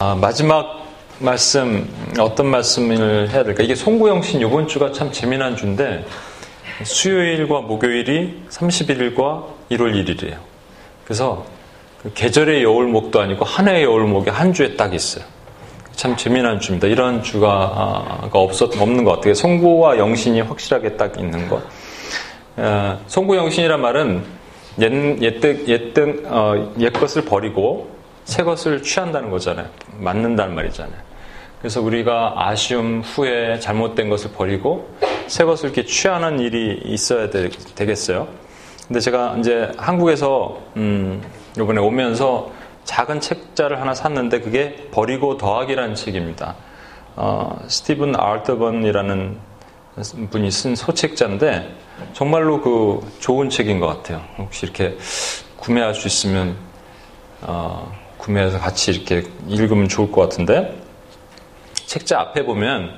아, 마지막 말씀 어떤 말씀을 해야 될까? 이게 송구영신 이번 주가 참 재미난 주인데 수요일과 목요일이 31일과 1월 1일이에요. 그래서 그 계절의 여울목도 아니고 한 해의 여울목이 한 주에 딱 있어요. 참 재미난 주입니다. 이런 주가 없었 없는 것 같아요. 송구와 영신이 확실하게 딱 있는 것. 어, 송구 영신이란 말은 옛, 옛, 옛, 어, 옛 것을 버리고 새 것을 취한다는 거잖아요. 맞는다는 말이잖아요. 그래서 우리가 아쉬움, 후회, 잘못된 것을 버리고 새 것을 이렇게 취하는 일이 있어야 되, 겠어요 근데 제가 이제 한국에서 음, 이번에 오면서 작은 책자를 하나 샀는데 그게 버리고 더하기라는 책입니다. 어, 스티븐 아르터번이라는 분이 쓴 소책자인데 정말로 그 좋은 책인 것 같아요. 혹시 이렇게 구매할 수 있으면 어, 구매해서 같이 이렇게 읽으면 좋을 것 같은데 책자 앞에 보면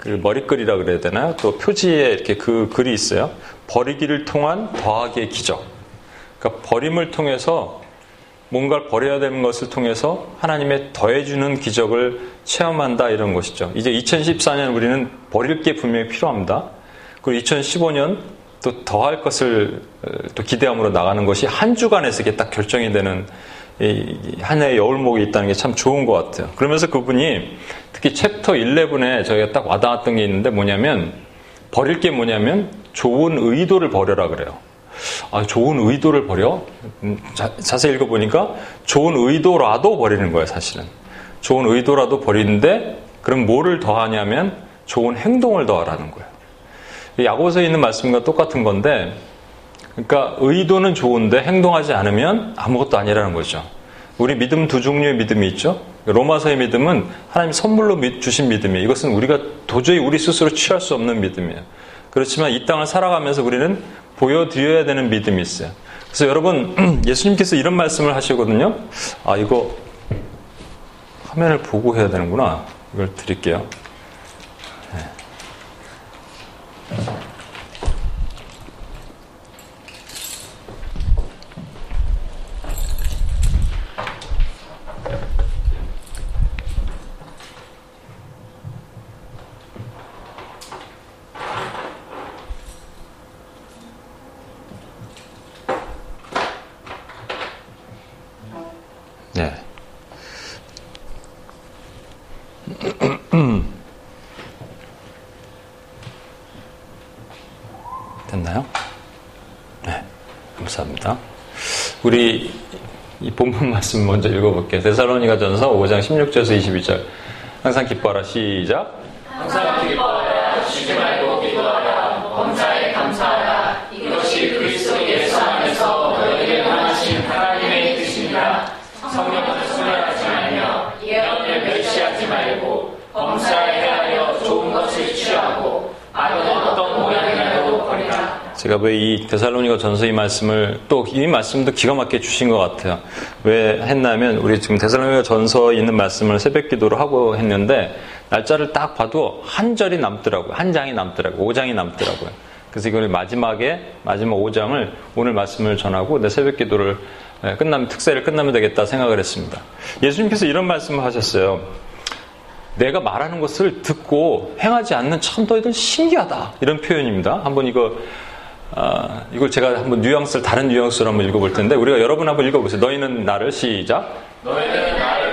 그 머리글이라 그래야 되나요? 또 표지에 이렇게 그 글이 있어요. 버리기를 통한 더하기의 기적. 그러니까 버림을 통해서 뭔가를 버려야 되는 것을 통해서 하나님의 더해주는 기적을 체험한다 이런 것이죠. 이제 2014년 우리는 버릴 게 분명히 필요합니다. 그리고 2015년 또 더할 것을 또 기대함으로 나가는 것이 한 주간에서 이게 딱 결정이 되는 한 해의 여울목이 있다는 게 참 좋은 것 같아요. 그러면서 그분이 특히 챕터 11에 저희가 딱 와닿았던 게 있는데 뭐냐면 버릴 게 뭐냐면 좋은 의도를 버려라 그래요. 아, 좋은 의도를 버려? 음, 자, 자세히 읽어보니까 좋은 의도라도 버리는 거예요, 사실은. 좋은 의도라도 버리는데 그럼 뭐를 더하냐면 좋은 행동을 더하라는 거예요. 야고서에 있는 말씀과 똑같은 건데 그러니까 의도는 좋은데 행동하지 않으면 아무것도 아니라는 거죠. 우리 믿음 두 종류의 믿음이 있죠. 로마서의 믿음은 하나님 선물로 주신 믿음이에요. 이것은 우리가 도저히 우리 스스로 취할 수 없는 믿음이에요. 그렇지만 이 땅을 살아가면서 우리는 보여드려야 되는 믿음이 있어요. 그래서 여러분 예수님께서 이런 말씀을 하시거든요. 아 이거 화면을 보고 해야 되는구나. 이걸 드릴게요. 네. 됐나요? 네, 감사합니다. 우리 이 본문 말씀 먼저 읽어볼게요. 데살로니가 전서 5장 16절에서 22절. 항상 기뻐하라. 시작. 항상 기뻐하라. 쉬지 말고 기도하라. 범사에 감사하라. 이것이 그리스도 예수 안에서 너희를 향하신 하나님의 뜻이니라. 성령을 소멸하지 말며 예언을 멸시하지 말고 범사에 대하여 좋은 것을 취하고 아는 어떤 버리라. 제가 왜 이 데살로니가 전서 이 말씀을 또 이 말씀도 기가 막히게 주신 것 같아요. 왜 했냐면 우리 지금 데살로니가 전서에 있는 말씀을 새벽 기도로 하고 했는데 날짜를 딱 봐도 한 절이 남더라고요. 한 장이 남더라고요. 5장이 남더라고요. 그래서 이걸 마지막에 마지막 5장을 오늘 말씀을 전하고 내 새벽 기도를 끝나면 특세를 끝나면 되겠다 생각을 했습니다. 예수님께서 이런 말씀을 하셨어요. 내가 말하는 것을 듣고 행하지 않는 참 너희들 신기하다 이런 표현입니다. 한번 이거 아, 이걸 제가 한번 뉘앙스를 다른 뉘앙스로 한번 읽어볼 텐데 우리가 여러분 한번 읽어보세요. 너희는 나를 시작. 너희는 나를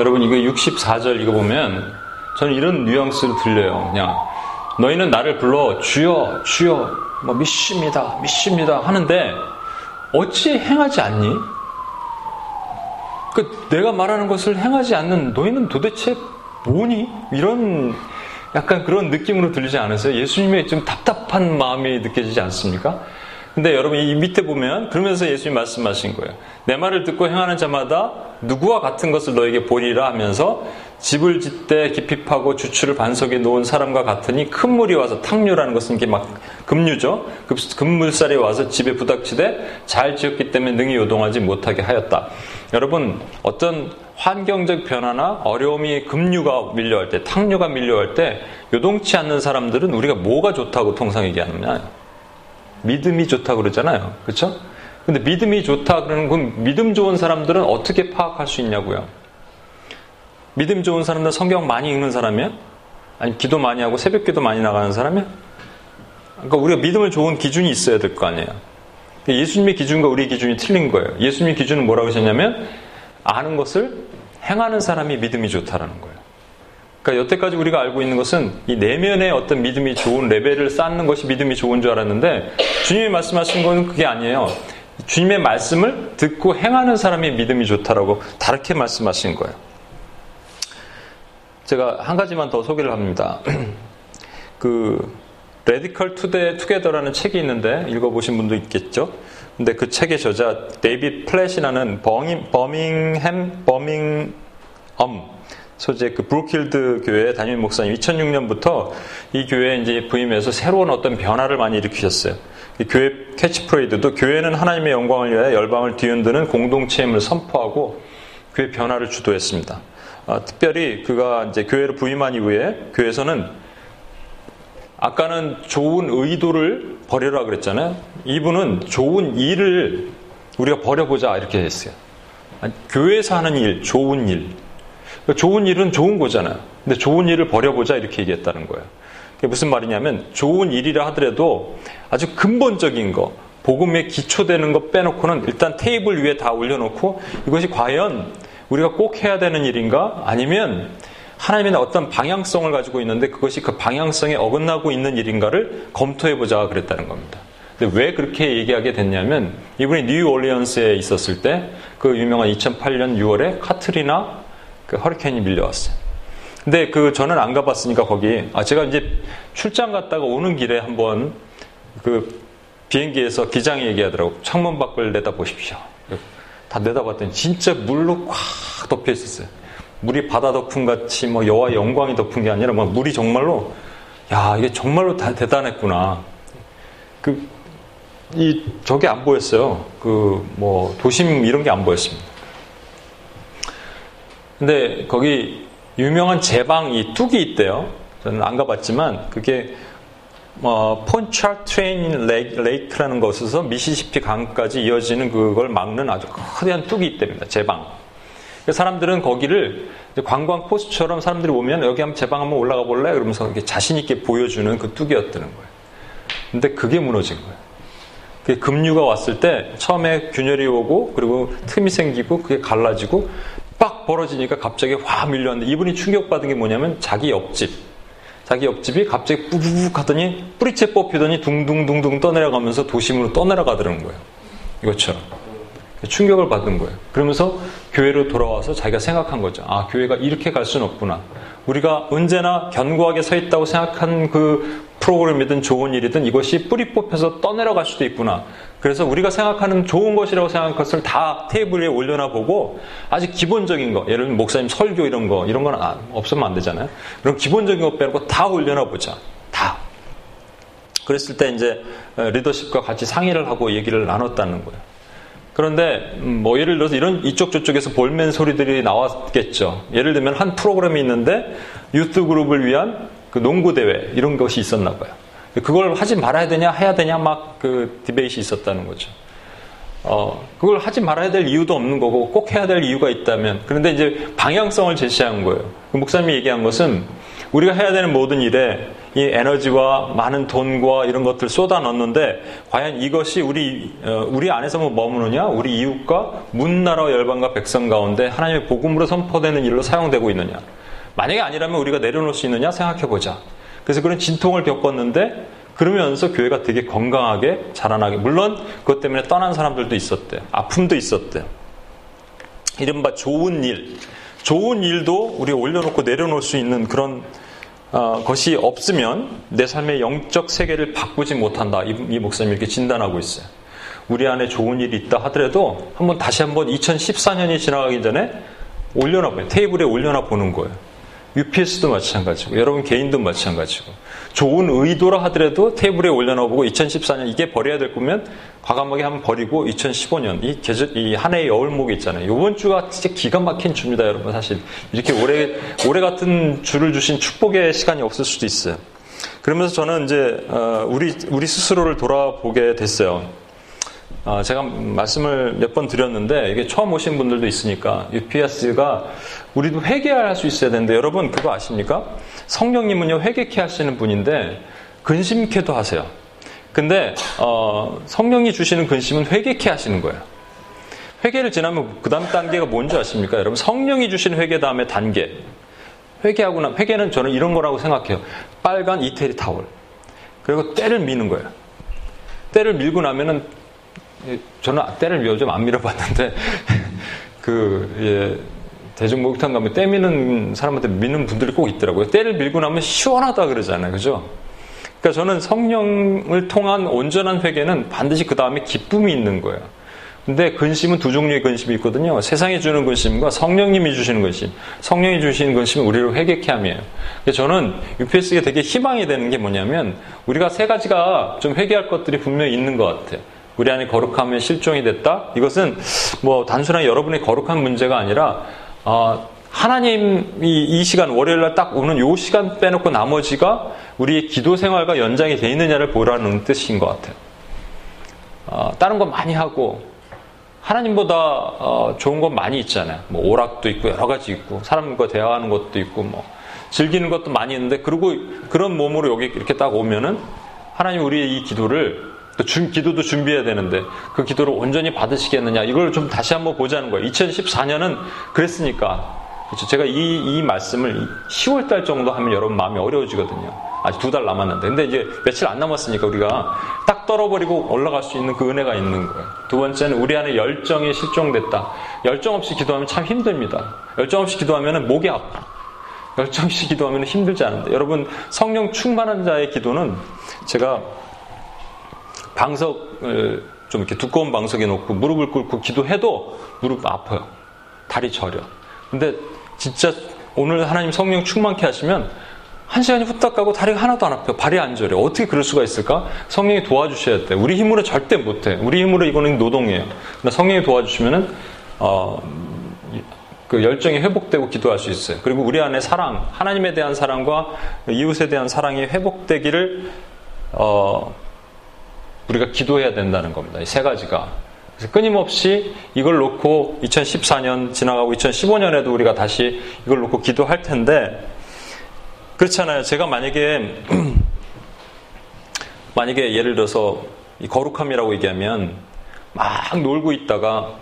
여러분 이거 64절 읽어보면 저는 이런 뉘앙스로 들려요. 그냥 너희는 나를 불러 주여 주여 뭐 믿습니다 믿습니다 하는데 어찌 행하지 않니? 그 내가 말하는 것을 행하지 않는 너희는 도대체 뭐니? 이런 약간 그런 느낌으로 들리지 않으세요? 예수님의 좀 답답한 마음이 느껴지지 않습니까? 근데 여러분 이 밑에 보면 그러면서 예수님 말씀하신 거예요. 내 말을 듣고 행하는 자마다 누구와 같은 것을 너에게 보리라 하면서 집을 짓되 깊이 파고 주추를 반석에 놓은 사람과 같으니 큰 물이 와서 탕류라는 것은 이게 막 급류죠. 급물살이 와서 집에 부닥치되 잘 지었기 때문에 능히 요동하지 못하게 하였다. 여러분 어떤 환경적 변화나 어려움이 급류가 밀려올 때, 탕류가 밀려올 때 요동치 않는 사람들은 우리가 뭐가 좋다고 통상 얘기하느냐? 믿음이 좋다고 그러잖아요. 그렇죠? 근데 믿음이 좋다 그러는 건 믿음 좋은 사람들은 어떻게 파악할 수 있냐고요? 믿음 좋은 사람들 성경 많이 읽는 사람이야? 아니 기도 많이 하고 새벽 기도 많이 나가는 사람이야? 그러니까 우리가 믿음을 좋은 기준이 있어야 될 거 아니에요. 예수님의 기준과 우리 기준이 틀린 거예요. 예수님의 기준은 뭐라고 하셨냐면 아는 것을 행하는 사람이 믿음이 좋다라는 거예요. 그러니까 여태까지 우리가 알고 있는 것은 이 내면의 어떤 믿음이 좋은 레벨을 쌓는 것이 믿음이 좋은 줄 알았는데 주님이 말씀하신 건 그게 아니에요. 주님의 말씀을 듣고 행하는 사람이 믿음이 좋다라고 다르게 말씀하신 거예요. 제가 한 가지만 더 소개를 합니다. 그 Radical Toge Together라는 책이 있는데 읽어보신 분도 있겠죠. 근데 그 책의 저자 데이빗 플랫이라는 버밍, 버밍햄 버밍엄 소재 그 브룩힐스 교회 담임 목사님 2006년부터 이 교회에 이제 부임해서 새로운 어떤 변화를 많이 일으키셨어요. 교회 캐치프레이드도 교회는 하나님의 영광을 위하여 열방을 뒤흔드는 공동체 임을 선포하고 교회 변화를 주도했습니다. 아, 특별히 그가 이제 교회를 부임한 이후에 교회에서는 아까는 좋은 의도를 버리라 그랬잖아요. 이분은 좋은 일을 우리가 버려보자 이렇게 했어요. 교회에서 하는 일, 좋은 일. 그러니까 좋은 일은 좋은 거잖아요. 근데 좋은 일을 버려보자 이렇게 얘기했다는 거예요. 그게 무슨 말이냐면 좋은 일이라 하더라도 아주 근본적인 거, 복음에 기초되는 거 빼놓고는 일단 테이블 위에 다 올려놓고 이것이 과연 우리가 꼭 해야 되는 일인가? 아니면 하나님의 어떤 방향성을 가지고 있는데 그것이 그 방향성에 어긋나고 있는 일인가를 검토해 보자 그랬다는 겁니다. 근데 왜 그렇게 얘기하게 됐냐면 이분이 뉴올리언스에 있었을 때 그 유명한 2008년 6월에 카트리나 그 허리케인이 밀려왔어요. 근데 그 저는 안 가봤으니까 거기 아 제가 이제 출장 갔다가 오는 길에 한번 그 비행기에서 기장이 얘기하더라고 창문 밖을 내다 보십시오. 다 내다봤더니 진짜 물로 꽉 덮여 있었어요. 물이 바다 덮은 같이 뭐 여와 영광이 덮은 게 아니라 뭐 물이 정말로 야 이게 정말로 다 대단했구나. 그 이 저게 안 보였어요. 그 뭐 도심 이런 게 안 보였습니다. 근데 거기 유명한 제방 이 뚝이 있대요. 저는 안 가봤지만 그게 어, 폰차트레인 Lake라는 곳에서 미시시피 강까지 이어지는 그걸 막는 아주 거대한 뚝이 있답니다. 제방. 사람들은 거기를 관광 코스처럼 사람들이 오면 여기 한번 제방 한번 올라가 볼래? 그러면서 이렇게 자신있게 보여주는 그 뚝이었다는 거예요. 근데 그게 무너진 거예요. 그 급류가 왔을 때 처음에 균열이 오고 그리고 틈이 생기고 그게 갈라지고 빡 벌어지니까 갑자기 확 밀려왔는데 이분이 충격받은 게 뭐냐면 자기 옆집 자기 옆집이 갑자기 뿌부북 하더니 뿌리채 뽑히더니 둥둥둥둥 떠내려가면서 도심으로 떠내려가더라는 거예요. 이것처럼. 충격을 받은 거예요. 그러면서 교회로 돌아와서 자기가 생각한 거죠. 아, 교회가 이렇게 갈 수는 없구나. 우리가 언제나 견고하게 서 있다고 생각한 그 프로그램이든 좋은 일이든 이것이 뿌리 뽑혀서 떠내려갈 수도 있구나. 그래서 우리가 생각하는 좋은 것이라고 생각한 것을 다 테이블 위에 올려놔 보고 아주 기본적인 거, 예를 들면 목사님 설교 이런 거, 이런 건 아, 없으면 안 되잖아요. 그럼 기본적인 것 빼놓고 다 올려놔 보자. 다. 그랬을 때 이제 리더십과 같이 상의를 하고 얘기를 나눴다는 거예요. 그런데 음, 뭐 예를 들어서 이런 이쪽 저쪽에서 볼멘 소리들이 나왔겠죠. 예를 들면 한 프로그램이 있는데 유스 그룹을 위한 그 농구 대회 이런 것이 있었나 봐요. 그걸 하지 말아야 되냐 해야 되냐 막 그 디베이시 있었다는 거죠. 어, 그걸 하지 말아야 될 이유도 없는 거고 꼭 해야 될 이유가 있다면 그런데 이제 방향성을 제시한 거예요. 그 목사님이 얘기한 것은 우리가 해야 되는 모든 일에 이 에너지와 많은 돈과 이런 것들 쏟아 넣는데 과연 이것이 우리 어, 우리 안에서만 뭐 머무느냐? 우리 이웃과 문나라 열방과 백성 가운데 하나님의 복음으로 선포되는 일로 사용되고 있느냐? 만약에 아니라면 우리가 내려놓을 수 있느냐 생각해 보자. 그래서 그런 진통을 겪었는데 그러면서 교회가 되게 건강하게 자라나게 물론 그것 때문에 떠난 사람들도 있었대요. 아픔도 있었대요. 이른바 좋은 일, 좋은 일도 우리가 올려놓고 내려놓을 수 있는 그런 어, 것이 없으면 내 삶의 영적 세계를 바꾸지 못한다. 이, 이 목사님이 이렇게 진단하고 있어요. 우리 안에 좋은 일이 있다 하더라도 한번 다시 한번 2014년이 지나가기 전에 올려놔 봐요. 테이블에 올려놔 보는 거예요. UPS도 마찬가지고 여러분 개인도 마찬가지고 좋은 의도라 하더라도 테이블에 올려놔보고 2014년 이게 버려야 될 거면 과감하게 한번 버리고 2015년 이 계절 이 한 해의 여울목이 있잖아요. 이번 주가 진짜 기가 막힌 주입니다, 여러분. 사실 이렇게 올해 올해 같은 주를 주신 축복의 시간이 없을 수도 있어요. 그러면서 저는 이제 어, 우리 우리 스스로를 돌아보게 됐어요. 어, 제가 말씀을 몇 번 드렸는데 이게 처음 오신 분들도 있으니까 UPS가 우리도 회개할 수 있어야 되는데 여러분 그거 아십니까? 성령님은요 회개케 하시는 분인데 근심케도 하세요. 근데 어, 성령이 주시는 근심은 회개케 하시는 거예요. 회개를 지나면 그 다음 단계가 뭔지 아십니까? 여러분 성령이 주신 회개 다음에 단계 회개하고 나 회개는 저는 이런 거라고 생각해요. 빨간 이태리 타월 그리고 때를 미는 거예요. 때를 밀고 나면은 저는 때를 요즘 안 밀어봤는데 그 예, 대중 목욕탕 가면 때 미는 사람한테 미는 분들이 꼭 있더라고요. 때를 밀고 나면 시원하다 그러잖아요, 그죠? 그러니까 저는 성령을 통한 온전한 회개는 반드시 그 다음에 기쁨이 있는 거예요. 근데 근심은 두 종류의 근심이 있거든요. 세상이 주는 근심과 성령님이 주시는 근심. 성령이 주시는 근심은 우리를 회개케 함이에요. 저는 UPS에 되게 희망이 되는 게 뭐냐면 우리가 세 가지가 좀 회개할 것들이 분명히 있는 것 같아요. 우리 안에 거룩함에 실종이 됐다. 이것은 뭐 단순한 여러분의 거룩한 문제가 아니라 어, 하나님이 이 시간 월요일 날 딱 오는 요 시간 빼놓고 나머지가 우리의 기도 생활과 연장이 돼 있느냐를 보라는 뜻인 것 같아요. 어, 다른 거 많이 하고 하나님보다 어, 좋은 건 많이 있잖아요. 뭐 오락도 있고 여러 가지 있고 사람과 대화하는 것도 있고 뭐 즐기는 것도 많이 있는데 그리고 그런 몸으로 여기 이렇게 딱 오면은 하나님 우리의 이 기도를 또 준, 기도도 준비해야 되는데 그 기도를 온전히 받으시겠느냐 이걸 좀 다시 한번 보자는 거예요. 2014년은 그랬으니까 그렇죠. 제가 이, 이 말씀을 10월 달 정도 하면 여러분 마음이 어려워지거든요. 아직 두 달 남았는데. 근데 이제 며칠 안 남았으니까 우리가 딱 떨어버리고 올라갈 수 있는 그 은혜가 있는 거예요. 두 번째는 우리 안에 열정이 실종됐다. 열정 없이 기도하면 참 힘듭니다. 열정 없이 기도하면 목이 아파. 열정 없이 기도하면 힘들지 않은데. 여러분, 성령 충만한 자의 기도는 제가 방석을 좀 이렇게 두꺼운 방석에 놓고 무릎을 꿇고 기도해도 무릎 아파요. 다리 저려. 근데 진짜 오늘 하나님 성령 충만케 하시면 한 시간이 후딱 가고 다리가 하나도 안 아파요. 발이 안 저려. 어떻게 그럴 수가 있을까? 성령이 도와주셔야 돼. 우리 힘으로 절대 못 해. 우리 힘으로 이거는 노동이에요. 그러나 성령이 도와주시면은 어, 그 열정이 회복되고 기도할 수 있어요. 그리고 우리 안에 사랑, 하나님에 대한 사랑과 이웃에 대한 사랑이 회복되기를 어, 우리가 기도해야 된다는 겁니다. 이 세 가지가. 그래서 끊임없이 이걸 놓고 2014년 지나가고 2015년에도 우리가 다시 이걸 놓고 기도할 텐데 그렇잖아요. 제가 만약에 만약에 예를 들어서 이 거룩함이라고 얘기하면 막 놀고 있다가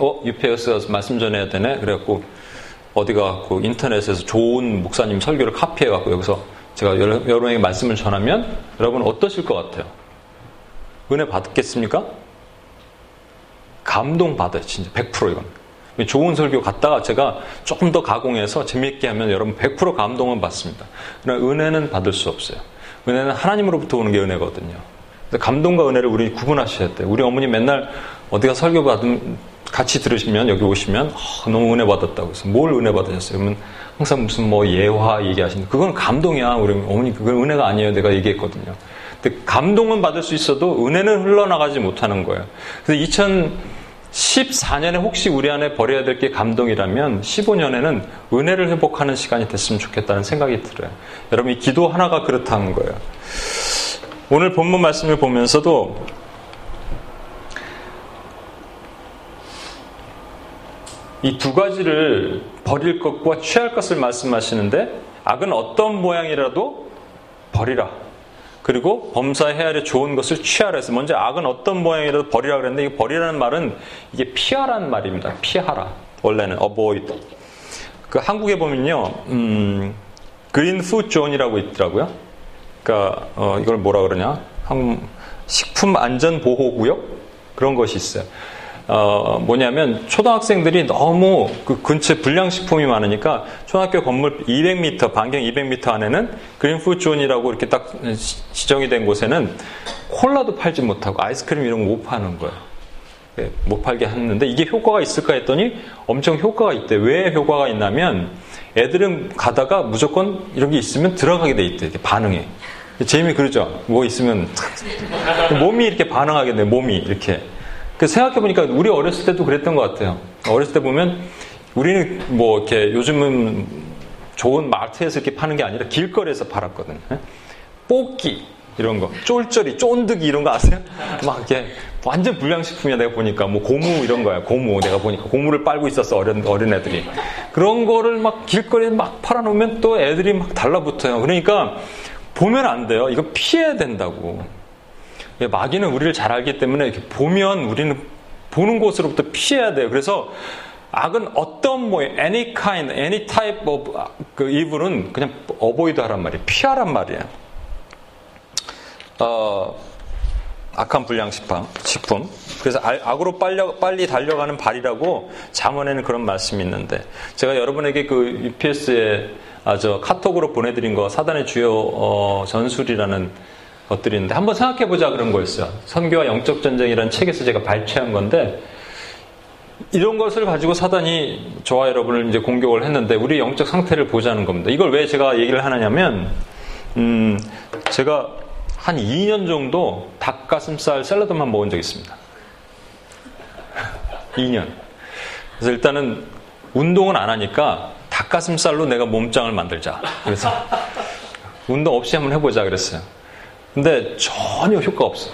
어 유페어스가 말씀 전해야 되네 그래갖고 어디 가고 인터넷에서 좋은 목사님 설교를 카피해갖고 여기서 제가 여러분에게 말씀을 전하면 여러분 어떠실 것 같아요? 은혜 받겠습니까? 감동 받아요, 진짜 100% 이건. 좋은 설교 갔다가 제가 조금 더 가공해서 재미있게 하면 여러분 100% 감동은 받습니다. 그러나 은혜는 받을 수 없어요. 은혜는 하나님으로부터 오는 게 은혜거든요. 감동과 은혜를 우리 구분하셔야 돼요. 우리 어머니 맨날 어디가 설교 받은 같이 들으시면 여기 오시면 어, 너무 은혜 받았다고 해서 뭘 은혜 받으셨어요? 그러면 항상 무슨 뭐 예화 얘기하시는 그건 감동이야. 우리 어머니 그건 은혜가 아니에요. 내가 얘기했거든요. 근데 감동은 받을 수 있어도 은혜는 흘러나가지 못하는 거예요. 그래서 2014년에 혹시 우리 안에 버려야 될 게 감동이라면 15년에는 은혜를 회복하는 시간이 됐으면 좋겠다는 생각이 들어요. 여러분 이 기도 하나가 그렇다는 거예요. 오늘 본문 말씀을 보면서도 이 두 가지를 버릴 것과 취할 것을 말씀하시는데 악은 어떤 모양이라도 버리라. 그리고 범사해야 할 좋은 것을 취하라 해서 먼저 악은 어떤 모양이라도 버리라 그랬는데 이 버리라는 말은 이게 피하라는 말입니다. 피하라. 원래는 avoid. 그 한국에 보면요, 음, Green Food Zone이라고 있더라고요. 그러니까 어, 이걸 뭐라 그러냐? 한, 식품 안전 보호 구역 그런 것이 있어요. 어, 뭐냐면 초등학생들이 너무 그 근처에 불량식품이 많으니까 초등학교 건물 200m 반경 200m 안에는 Green Food Zone이라고 이렇게 딱 지정이 된 곳에는 콜라도 팔지 못하고 아이스크림 이런 거 못 파는 거예요. 예, 못 팔게 했는데 이게 효과가 있을까 했더니 엄청 효과가 있대. 왜 효과가 있냐면 애들은 가다가 무조건 이런 게 있으면 들어가게 돼 있대. 반응해. 재미 그러죠. 뭐 있으면 몸이 이렇게 반응하게 돼. 몸이 이렇게. 그 생각해보니까 우리 어렸을 때도 그랬던 것 같아요. 어렸을 때 보면 우리는 뭐 이렇게 요즘은 좋은 마트에서 이렇게 파는 게 아니라 길거리에서 팔았거든요. 예? 뽑기 이런 거, 쫄쫄이, 쫀득이 이런 거 아세요? 막 이렇게 완전 불량식품이야 내가 보니까 뭐 고무 이런 거야 고무 내가 보니까 고무를 빨고 있었어 어린 어린 애들이 그런 거를 막 길거리에 막 팔아놓으면 또 애들이 막 달라붙어요. 그러니까 보면 안 돼요. 이거 피해야 된다고. 예, 마귀는 우리를 잘 알기 때문에 이렇게 보면 우리는 보는 곳으로부터 피해야 돼요. 그래서 악은 어떤 뭐 any kind, any type of 그 evil은 그냥 어보이드 하란 말이에요. 피하란 말이에요. 어, 악한 불량 식품, 식품. 그래서 악으로 빨려, 빨리 달려가는 발이라고 잠언에는 그런 말씀이 있는데 제가 여러분에게 그 UPS에 아, 저 카톡으로 보내드린 거 사단의 주요 어, 전술이라는 것들이 있는데 한번 생각해 보자 그런 거였어요. 선교와 영적 전쟁이라는 책에서 제가 발췌한 건데 이런 것을 가지고 사단이 저와 여러분을 이제 공격을 했는데 우리 영적 상태를 보자는 겁니다. 이걸 왜 제가 얘기를 하느냐면 음, 제가 한 2년 정도 닭가슴살 샐러드만 먹은 적 있습니다. 2년. 그래서 일단은 운동은 안 하니까 닭가슴살로 내가 몸짱을 만들자. 그래서 운동 없이 한번 해보자 그랬어요. 근데 전혀 효과 없어.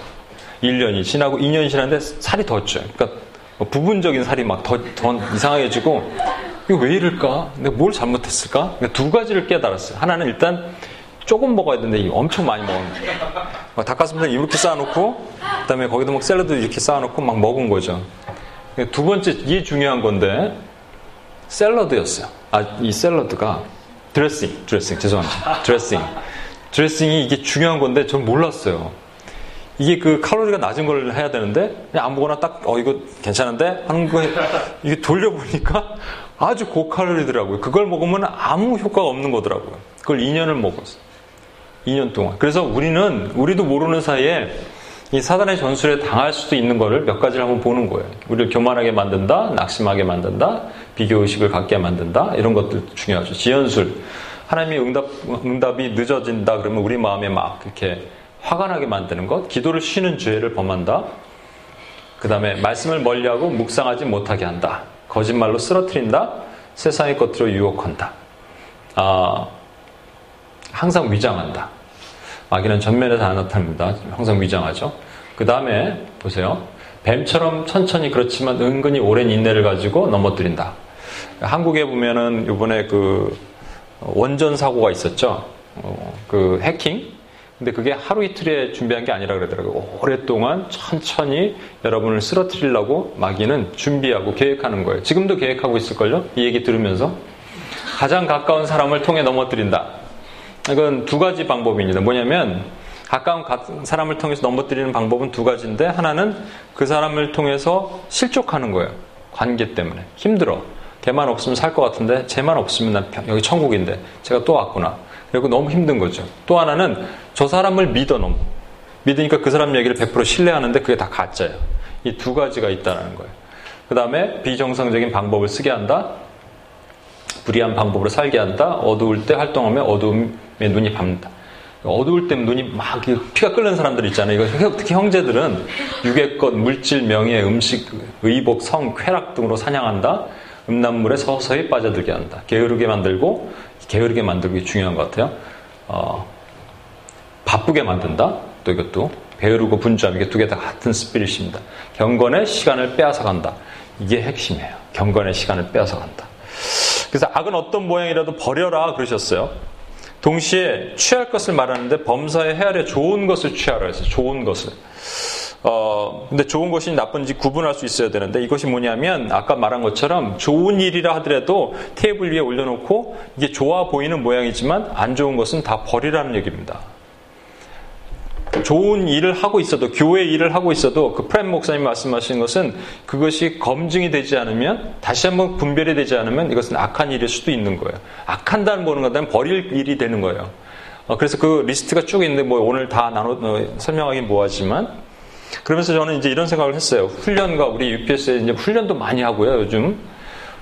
1년이 지나고 2년이 지났는데 살이 더 쪄요. 그러니까 뭐 부분적인 살이 막 더 더 이상해지고 이거 왜 이럴까? 내가 뭘 잘못했을까? 그러니까 두 가지를 깨달았어요. 하나는 일단 조금 먹어야 되는데 엄청 많이 먹는 거예요. 닭가슴살 이렇게 쌓아놓고 그다음에 거기도 막 샐러드 이렇게 쌓아놓고 막 먹은 거죠. 그러니까 두 번째 이게 중요한 건데 샐러드였어요. 아 이 샐러드가 드레싱, 드레싱 죄송합니다. 드레싱. 드레싱이 이게 중요한 건데 전 몰랐어요. 이게 그 칼로리가 낮은 걸 해야 되는데 그냥 아무거나 딱 어 이거 괜찮은데 하는 거에 이게 돌려보니까 아주 고칼로리더라고요. 그걸 먹으면 아무 효과가 없는 거더라고요. 그걸 2년을 먹었어. 2년 동안. 그래서 우리는 우리도 모르는 사이에 이 사단의 전술에 당할 수도 있는 거를 몇 가지를 한번 보는 거예요. 우리를 교만하게 만든다, 낙심하게 만든다, 비교 의식을 갖게 만든다 이런 것들 중요하죠. 지연술. 하나님의 응답, 응답이 늦어진다 그러면 우리 마음에 막 이렇게 화가 나게 만드는 것, 기도를 쉬는 죄를 범한다. 그 다음에 말씀을 멀리하고 묵상하지 못하게 한다. 거짓말로 쓰러트린다. 세상의 것들로 유혹한다. 아, 항상 위장한다. 마귀는 전면에서 안 나타납니다. 항상 위장하죠. 그 다음에 보세요. 뱀처럼 천천히 그렇지만 은근히 오랜 인내를 가지고 넘어뜨린다. 한국에 보면은 이번에 그 원전 사고가 있었죠. 어, 그 해킹. 근데 그게 하루 이틀에 준비한 게 아니라 그러더라고요. 오랫동안 천천히 여러분을 쓰러뜨리려고 마귀는 준비하고 계획하는 거예요. 지금도 계획하고 있을걸요? 이 얘기 들으면서. 가장 가까운 사람을 통해 넘어뜨린다. 이건 두 가지 방법입니다. 뭐냐면, 가까운 사람을 통해서 넘어뜨리는 방법은 두 가지인데, 하나는 그 사람을 통해서 실족하는 거예요. 관계 때문에. 힘들어. 걔만 없으면 살 것 같은데 쟤만 없으면 난 여기 천국인데 제가 또 왔구나. 그리고 너무 힘든 거죠. 또 하나는 저 사람을 믿어 너무 믿으니까 그 사람 얘기를 100% 신뢰하는데 그게 다 가짜예요. 이 두 가지가 있다는 거예요. 그 다음에 비정상적인 방법을 쓰게 한다. 불의한 방법으로 살게 한다. 어두울 때 활동하면 어두움에 눈이 밤다. 어두울 때 눈이 막 피가 끓는 사람들 있잖아요. 이거 특히 형제들은 육의 것, 물질, 명예, 음식, 의복, 성, 쾌락 등으로 사냥한다. 음란물에 서서히 빠져들게 한다. 게으르게 만들고 게으르게 만들기 중요한 것 같아요. 어, 바쁘게 만든다. 또 이것도 게으르고 분주함 이게 두 개 다 같은 스피릿입니다. 경건의 시간을 빼앗아 간다. 이게 핵심이에요. 경건의 시간을 빼앗아 간다. 그래서 악은 어떤 모양이라도 버려라 그러셨어요. 동시에 취할 것을 말하는데 범사에 헤아려 좋은 것을 취하라 해서 좋은 것을. 어, 근데 좋은 것이 나쁜지 구분할 수 있어야 되는데 이것이 뭐냐면 아까 말한 것처럼 좋은 일이라 하더라도 테이블 위에 올려놓고 이게 좋아 보이는 모양이지만 안 좋은 것은 다 버리라는 얘기입니다. 좋은 일을 하고 있어도 교회 일을 하고 있어도 그 프렘 목사님 말씀하신 것은 그것이 검증이 되지 않으면 다시 한번 분별이 되지 않으면 이것은 악한 일일 수도 있는 거예요. 악한다는 보는 것은 버릴 일이 되는 거예요. 어, 그래서 그 리스트가 쭉 있는데 뭐 오늘 다 나눠 어, 설명하기 뭐하지만 그러면서 저는 이제 이런 생각을 했어요. 훈련과 우리 UPS에 이제 훈련도 많이 하고요. 요즘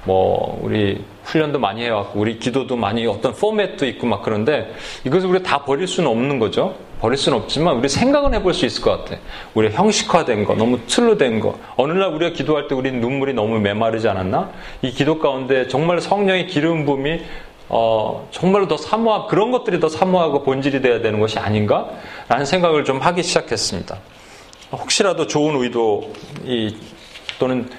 뭐 우리 훈련도 많이 해왔고 우리 기도도 많이 어떤 포맷도 있고 막 그런데 이것을 우리 다 버릴 수는 없는 거죠. 버릴 수는 없지만 우리 생각은 해볼 수 있을 것 같아. 우리 형식화된 거, 너무 틀로 된 거. 어느 날 우리가 기도할 때 우리 눈물이 너무 메마르지 않았나? 이 기도 가운데 정말 성령의 기름 부음이 어, 정말로 더 사모하 그런 것들이 더 사모하고 본질이 돼야 되는 것이 아닌가 라는 생각을 좀 하기 시작했습니다. 혹시라도 좋은 의도 이, 또는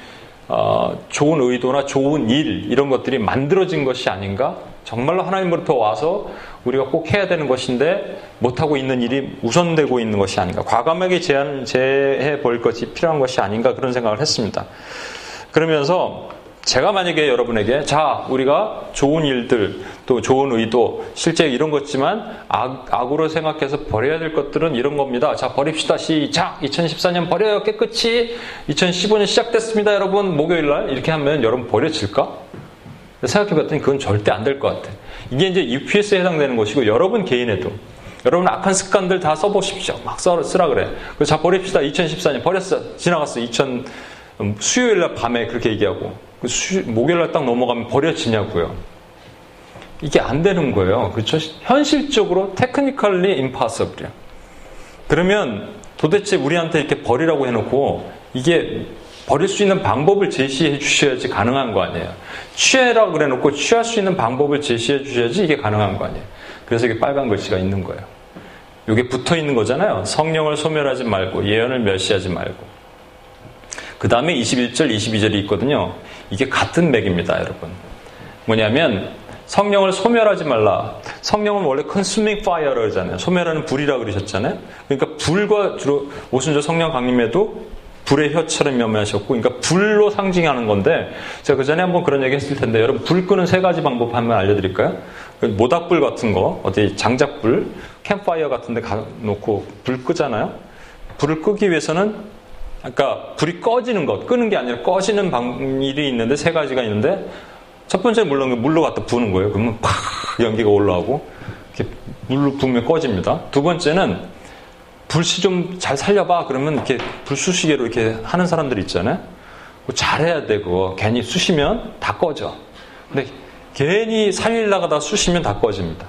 어, 좋은 의도나 좋은 일 이런 것들이 만들어진 것이 아닌가? 정말로 하나님으로부터 와서 우리가 꼭 해야 되는 것인데 못하고 있는 일이 우선되고 있는 것이 아닌가? 과감하게 제한, 제해 볼 것이 필요한 것이 아닌가? 그런 생각을 했습니다. 그러면서 제가 만약에 여러분에게 자 우리가 좋은 일들 또 좋은 의도 실제 이런 것지만 악, 악으로 생각해서 버려야 될 것들은 이런 겁니다. 자 버립시다 시작 2014년 버려요 깨끗이 2015년 시작됐습니다 여러분 목요일 날 이렇게 하면 여러분 버려질까? 생각해 봤더니 그건 절대 안 될 것 같아. 이게 이제 UPS에 해당되는 것이고 여러분 개인에도 여러분 악한 습관들 다 써보십시오. 막 써, 쓰라 그래. 자 버립시다 2014년 버렸어 지나갔어 2000 수요일 날 밤에 그렇게 얘기하고 그 목요일 날 딱 넘어가면 버려지냐고요. 이게 안 되는 거예요. 그렇죠? 현실적으로 테크니컬리 임파서블이야. 그러면 도대체 우리한테 이렇게 버리라고 해놓고 이게 버릴 수 있는 방법을 제시해 주셔야지 가능한 거 아니에요. 취해라 그래 놓고 취할 수 있는 방법을 제시해 주셔야지 이게 가능한 거 아니에요. 그래서 이게 빨간 글씨가 있는 거예요. 이게 붙어 있는 거잖아요. 성령을 소멸하지 말고 예언을 멸시하지 말고. 그 다음에 21절, 22절이 있거든요. 이게 같은 맥입니다, 여러분. 뭐냐면 성령을 소멸하지 말라. 성령은 원래 consuming fire라고 그러잖아요. 소멸하는 불이라고 그러셨잖아요. 그러니까 불과 주로 오순절 성령 강림에도 불의 혀처럼 면하셨고 그러니까 불로 상징하는 건데, 제가 그 전에 한번 그런 얘기 했을 텐데, 여러분, 불 끄는 세 가지 방법 한번 알려드릴까요? 모닥불 같은 거, 어디 장작불, 캠파이어 같은 데 가놓고 불 끄잖아요? 불을 끄기 위해서는 그러니까 불이 꺼지는 것, 끄는 게 아니라 꺼지는 방일이 있는데 세 가지가 있는데 첫 번째 물론 물로 갖다 부는 거예요. 그러면 팍 연기가 올라오고 이렇게 물로 부으면 꺼집니다. 두 번째는 불씨 좀 잘 살려봐. 그러면 이렇게 불쑤시개로 이렇게 하는 사람들 있잖아요. 잘해야 되고 괜히 쑤시면 다 꺼져. 근데 괜히 살릴라가 다 쑤시면 다 꺼집니다.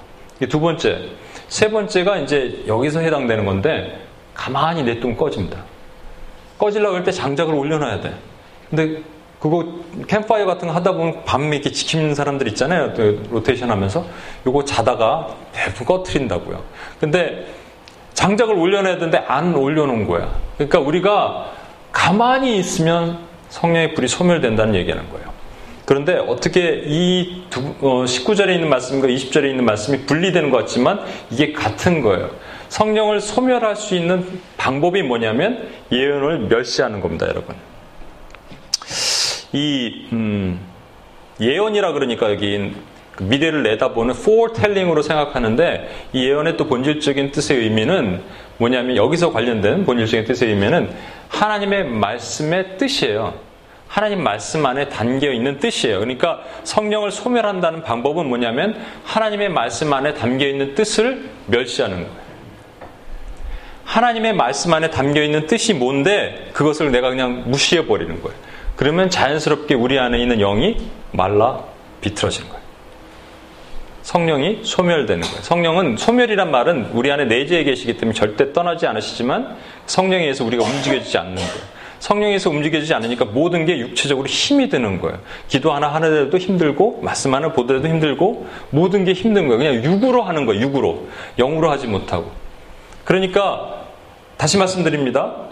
두 번째, 세 번째가 이제 여기서 해당되는 건데 가만히 냅두면 꺼집니다. 꺼질라고 할 때 장작을 올려놔야 돼. 근데 그거 캠파이어 같은 거 하다 보면 밤에 이렇게 지키는 사람들 있잖아요. 로테이션 하면서. 요거 자다가 대부분 꺼트린다고요. 근데 장작을 올려놔야 되는데 안 올려놓은 거야. 그러니까 우리가 가만히 있으면 성령의 불이 소멸된다는 얘기하는 거예요. 그런데 어떻게 이 19절에 어, 있는 말씀과 20절에 있는 말씀이 분리되는 것 같지만 이게 같은 거예요. 성령을 소멸할 수 있는 방법이 뭐냐면 예언을 멸시하는 겁니다, 여러분. 이 음, 예언이라 그러니까 여기 그 미래를 내다보는 foretelling으로 생각하는데 이 예언의 또 본질적인 뜻의 의미는 뭐냐면 여기서 관련된 본질적인 뜻의 의미는 하나님의 말씀의 뜻이에요. 하나님 말씀 안에 담겨 있는 뜻이에요. 그러니까 성령을 소멸한다는 방법은 뭐냐면 하나님의 말씀 안에 담겨 있는 뜻을 멸시하는 거예요. 하나님의 말씀 안에 담겨 있는 뜻이 뭔데 그것을 내가 그냥 무시해 버리는 거예요. 그러면 자연스럽게 우리 안에 있는 영이 말라 비틀어지는 거예요. 성령이 소멸되는 거예요. 성령은 소멸이란 말은 우리 안에 내재해 계시기 때문에 절대 떠나지 않으시지만 성령에 의해서 우리가 움직여지지 않는 거예요. 성령에서 움직여지지 않으니까 모든 게 육체적으로 힘이 드는 거예요. 기도 하나 하는데도 힘들고 말씀 하나 보더라도 힘들고 모든 게 힘든 거예요. 그냥 육으로 하는 거예요. 육으로 영으로 하지 못하고. 그러니까 다시 말씀드립니다.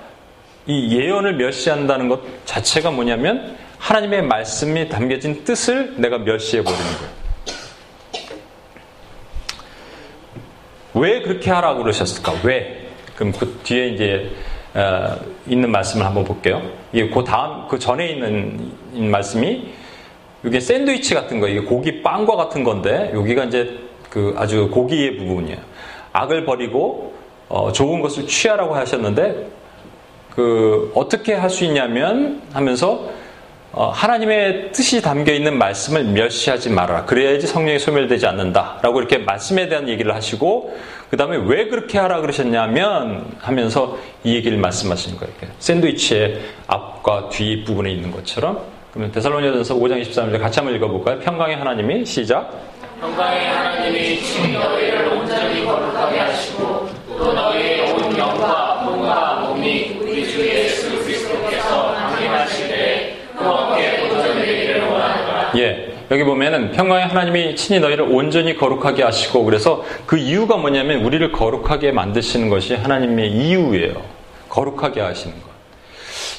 이 예언을 멸시한다는 것 자체가 뭐냐면 하나님의 말씀이 담겨진 뜻을 내가 멸시해 버리는 거예요. 왜 그렇게 하라고 그러셨을까? 왜? 그럼 그 뒤에 이제 어, 있는 말씀을 한번 볼게요. 이게 그 다음 그 전에 있는 말씀이 이게 샌드위치 같은 거, 이게 고기 빵과 같은 건데 여기가 이제 그 아주 고기의 부분이에요. 악을 버리고 어, 좋은 것을 취하라고 하셨는데 그 어떻게 할 수 있냐면 하면서 어, 하나님의 뜻이 담겨 있는 말씀을 멸시하지 말아라. 그래야지 성령이 소멸되지 않는다라고 이렇게 말씀에 대한 얘기를 하시고 그 다음에 왜 그렇게 하라 그러셨냐면 하면서 이 얘기를 말씀하시는 거예요. 샌드위치의 앞과 뒤 부분에 있는 것처럼 그러면 데살로니가전서 5장 23절 같이 한번 읽어볼까요? 평강의 하나님이 시작. 평강의 하나님이 친히 너희를 온전히 거룩하게 하시고 또 너희의 예. 여기 보면은 평강의 하나님이 친히 너희를 온전히 거룩하게 하시고 그래서 그 이유가 뭐냐면 우리를 거룩하게 만드시는 것이 하나님의 이유예요. 거룩하게 하시는 것.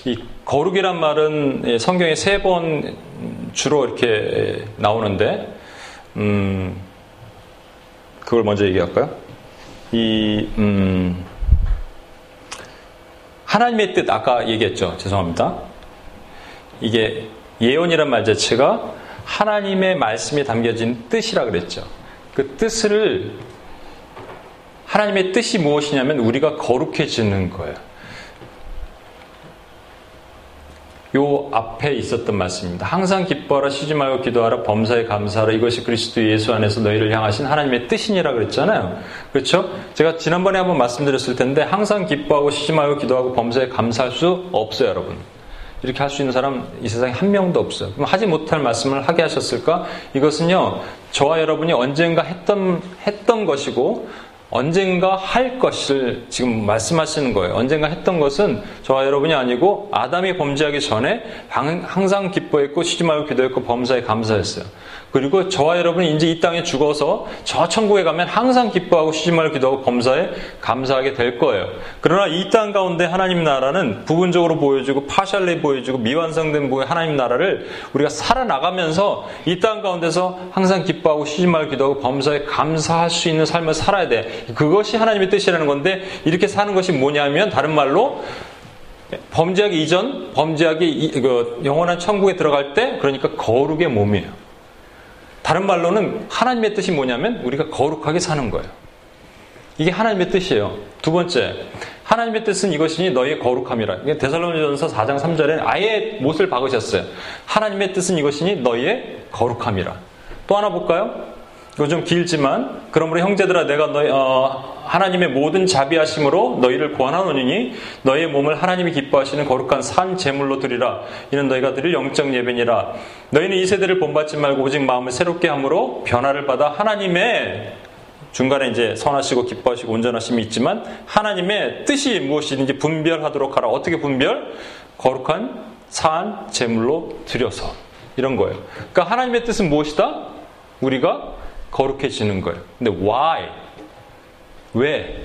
이 거룩이란 말은 예, 성경에 세 번 주로 이렇게 나오는데, 음, 그걸 먼저 얘기할까요? 이, 음, 하나님의 뜻, 아까 얘기했죠. 죄송합니다. 이게 예언이란 말 자체가 하나님의 말씀이 담겨진 뜻이라 그랬죠. 그 뜻을, 하나님의 뜻이 무엇이냐면 우리가 거룩해지는 거예요. 요 앞에 있었던 말씀입니다. 항상 기뻐하라 쉬지 말고 기도하라 범사에 감사하라 이것이 그리스도 예수 안에서 너희를 향하신 하나님의 뜻이니라 그랬잖아요. 그렇죠? 제가 지난번에 한번 말씀드렸을 텐데 항상 기뻐하고 쉬지 말고 기도하고 범사에 감사할 수 없어요, 여러분. 이렇게 할 수 있는 사람 이 세상에 한 명도 없어요. 그럼 하지 못할 말씀을 하게 하셨을까? 이것은요, 저와 여러분이 언젠가 했던, 했던 것이고, 언젠가 할 것을 지금 말씀하시는 거예요. 언젠가 했던 것은 저와 여러분이 아니고 아담이 범죄하기 전에 항상 기뻐했고 쉬지 말고 기도했고 범사에 감사했어요. 그리고 저와 여러분이 이제 이 땅에 죽어서 저 천국에 가면 항상 기뻐하고 쉬지 말고 기도하고 범사에 감사하게 될 거예요. 그러나 이 땅 가운데 하나님 나라는 부분적으로 보여주고 파샬리 보여주고 미완성된 부의 하나님 나라를 우리가 살아나가면서 이 땅 가운데서 항상 기뻐하고 쉬지 말고 기도하고 범사에 감사할 수 있는 삶을 살아야 돼. 그것이 하나님의 뜻이라는 건데 이렇게 사는 것이 뭐냐면 다른 말로 범죄하기 이전, 범죄하기 그 영원한 천국에 들어갈 때 그러니까 거룩의 몸이에요. 다른 말로는 하나님의 뜻이 뭐냐면 우리가 거룩하게 사는 거예요. 이게 하나님의 뜻이에요. 두 번째, 하나님의 뜻은 이것이니 너희의 거룩함이라. 데살로니전서 4장 3절에 아예 못을 박으셨어요. 하나님의 뜻은 이것이니 너희의 거룩함이라. 또 하나 볼까요? 이거 좀 길지만 그러므로 형제들아 내가 너희 어, 하나님의 모든 자비하심으로 너희를 구원하노니 너희의 몸을 하나님이 기뻐하시는 거룩한 산 제물로 드리라 이는 너희가 드릴 영적 예배니라 너희는 이 세대를 본받지 말고 오직 마음을 새롭게 함으로 변화를 받아 하나님의 중간에 이제 선하시고 기뻐하시고 온전하심이 있지만 하나님의 뜻이 무엇이든지 분별하도록 하라 어떻게 분별? 거룩한 산 제물로 드려서 이런 거예요. 그러니까 하나님의 뜻은 무엇이다? 우리가 거룩해지는 거예요. 근데 why? 왜?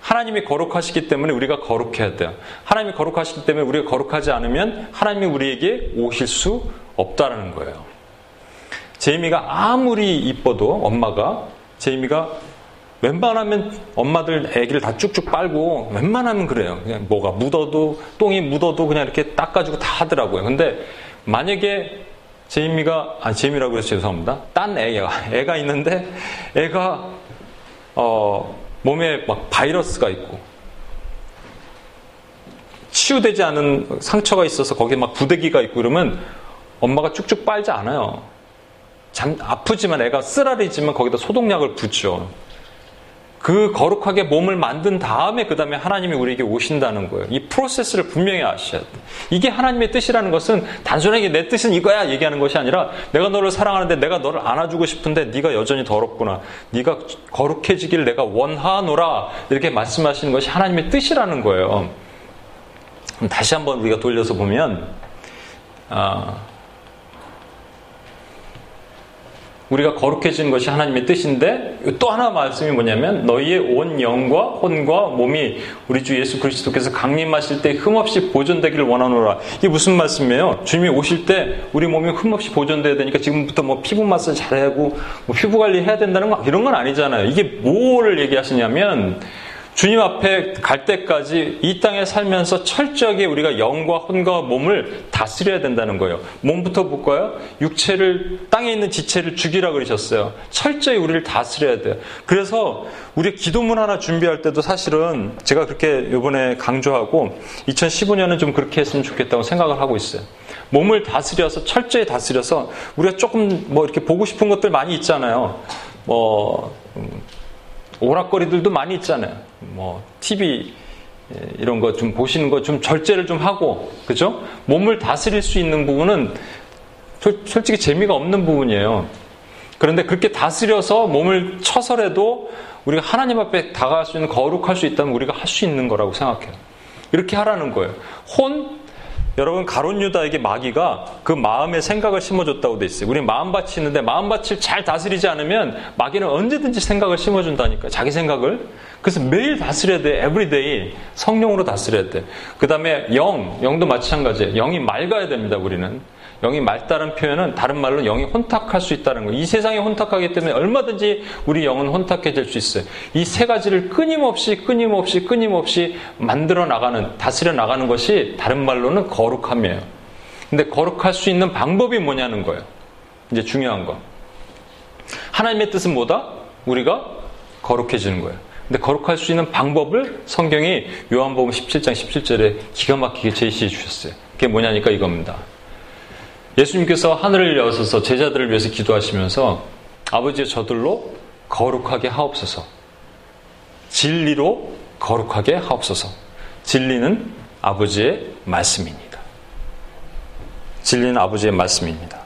하나님이 거룩하시기 때문에 우리가 거룩해야 돼요. 하나님이 거룩하시기 때문에 우리가 거룩하지 않으면 하나님이 우리에게 오실 수 없다라는 거예요. 제이미가 아무리 이뻐도 엄마가 제이미가 웬만하면 엄마들 애기를 다 쭉쭉 빨고 웬만하면 그래요. 그냥 뭐가 묻어도 똥이 묻어도 그냥 이렇게 닦아주고 다 하더라고요. 근데 만약에 제이미가 아 제이미라고 해서 죄송합니다. 딴 애가 애가 있는데 애가 어 몸에 막 바이러스가 있고 치유되지 않은 상처가 있어서 거기에 막 부대기가 있고 그러면 엄마가 쭉쭉 빨지 않아요. 잠, 아프지만 애가 쓰라리지만 거기다 소독약을 붓죠. 그 거룩하게 몸을 만든 다음에 그 다음에 하나님이 우리에게 오신다는 거예요. 이 프로세스를 분명히 아셔야 돼. 이게 하나님의 뜻이라는 것은 단순하게 내 뜻은 이거야 얘기하는 것이 아니라 내가 너를 사랑하는데 내가 너를 안아주고 싶은데 네가 여전히 더럽구나. 네가 거룩해지기를 내가 원하노라 이렇게 말씀하시는 것이 하나님의 뜻이라는 거예요. 다시 한번 우리가 돌려서 보면 아, 우리가 거룩해지는 것이 하나님의 뜻인데 또 하나 말씀이 뭐냐면 너희의 온 영과 혼과 몸이 우리 주 예수 그리스도께서 강림하실 때 흠없이 보존되기를 원하노라. 이게 무슨 말씀이에요? 주님이 오실 때 우리 몸이 흠없이 보존돼야 되니까 지금부터 뭐 피부 마사지 잘해야 하고 뭐 피부 관리 해야 된다는 거 이런 건 아니잖아요. 이게 뭐를 얘기하시냐면 주님 앞에 갈 때까지 이 땅에 살면서 철저하게 우리가 영과 혼과 몸을 다스려야 된다는 거예요. 몸부터 볼까요? 육체를 땅에 있는 지체를 죽이라 그러셨어요. 철저히 우리를 다스려야 돼요. 그래서 우리 기도문 하나 준비할 때도 사실은 제가 그렇게 이번에 강조하고 2015년은 좀 그렇게 했으면 좋겠다고 생각을 하고 있어요. 몸을 다스려서 철저히 다스려서 우리가 조금 뭐 이렇게 보고 싶은 것들 많이 있잖아요. 뭐 음, 오락거리들도 많이 있잖아요. 뭐 TV 예, 이런 거 좀 보시는 거 좀 절제를 좀 하고 그죠? 몸을 다스릴 수 있는 부분은 솔직히 재미가 없는 부분이에요. 그런데 그렇게 다스려서 몸을 쳐서라도 우리가 하나님 앞에 다가갈 수 있는 거룩할 수 있다면 우리가 할 수 있는 거라고 생각해요. 이렇게 하라는 거예요. 혼 여러분 가룟 유다에게 마귀가 그 마음의 생각을 심어줬다고 돼 있어요. 우리 마음 밭이 있는데 마음 밭을 잘 다스리지 않으면 마귀는 언제든지 생각을 심어준다니까 자기 생각을. 그래서 매일 다스려야 돼. everyday 성령으로 다스려야 돼. 그 다음에 영, 영도 마찬가지예요. 영이 맑아야 됩니다. 우리는. 영이 맑다는 표현은 다른 말로 영이 혼탁할 수 있다는 거예요. 이 세상이 혼탁하기 때문에 얼마든지 우리 영은 혼탁해질 수 있어요. 이 세 가지를 끊임없이 끊임없이 끊임없이 만들어 나가는 다스려 나가는 것이 다른 말로는 거룩함이에요. 근데 거룩할 수 있는 방법이 뭐냐는 거예요. 이제 중요한 거. 하나님의 뜻은 뭐다? 우리가 거룩해지는 거예요. 근데 거룩할 수 있는 방법을 성경이 요한복음 17장 17절에 기가 막히게 제시해 주셨어요. 그게 뭐냐니까 이겁니다. 예수님께서 하늘을 여셔서 제자들을 위해서 기도하시면서 아버지의 저들로 거룩하게 하옵소서. 진리로 거룩하게 하옵소서. 진리는 아버지의 말씀입니다. 진리는 아버지의 말씀입니다.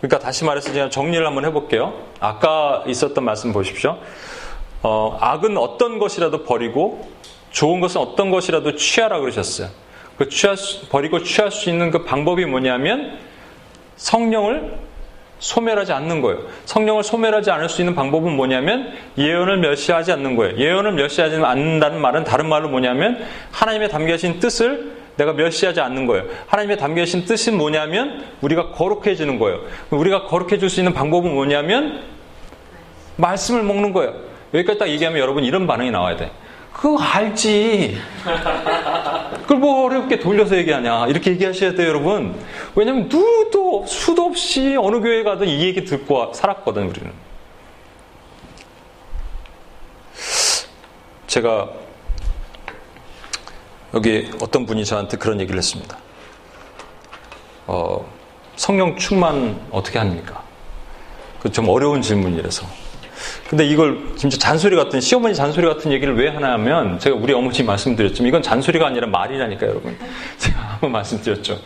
그러니까 다시 말해서 제가 정리를 한번 해볼게요. 아까 있었던 말씀 보십시오. 어, 악은 어떤 것이라도 버리고 좋은 것은 어떤 것이라도 취하라 그러셨어요. 그 취할 수, 버리고 취할 수 있는 그 방법이 뭐냐면 성령을 소멸하지 않는 거예요. 성령을 소멸하지 않을 수 있는 방법은 뭐냐면 예언을 멸시하지 않는 거예요. 예언을 멸시하지 않는다는 말은 다른 말로 뭐냐면 하나님의 담겨 계신 뜻을 내가 멸시하지 않는 거예요. 하나님의 담겨 계신 뜻이 뭐냐면 우리가 거룩해지는 거예요. 우리가 거룩해질 수 있는 방법은 뭐냐면 말씀을 먹는 거예요. 여기까지 딱 얘기하면 여러분 이런 반응이 나와야 돼. 그거 알지. 그걸 뭐 어렵게 돌려서 얘기하냐. 이렇게 얘기하셔야 돼요, 여러분. 왜냐면 누구도 수도 없이 어느 교회 가든 이 얘기 듣고 살았거든, 우리는. 제가 여기 어떤 분이 저한테 그런 얘기를 했습니다. 어, 성령 충만 어떻게 합니까? 그 좀 어려운 질문이라서. 근데 이걸 진짜 잔소리 같은 시어머니 잔소리 같은 얘기를 왜 하냐면 제가 우리 어머니 말씀드렸지만 이건 잔소리가 아니라 말이라니까 여러분. 제가 한번 말씀드렸죠.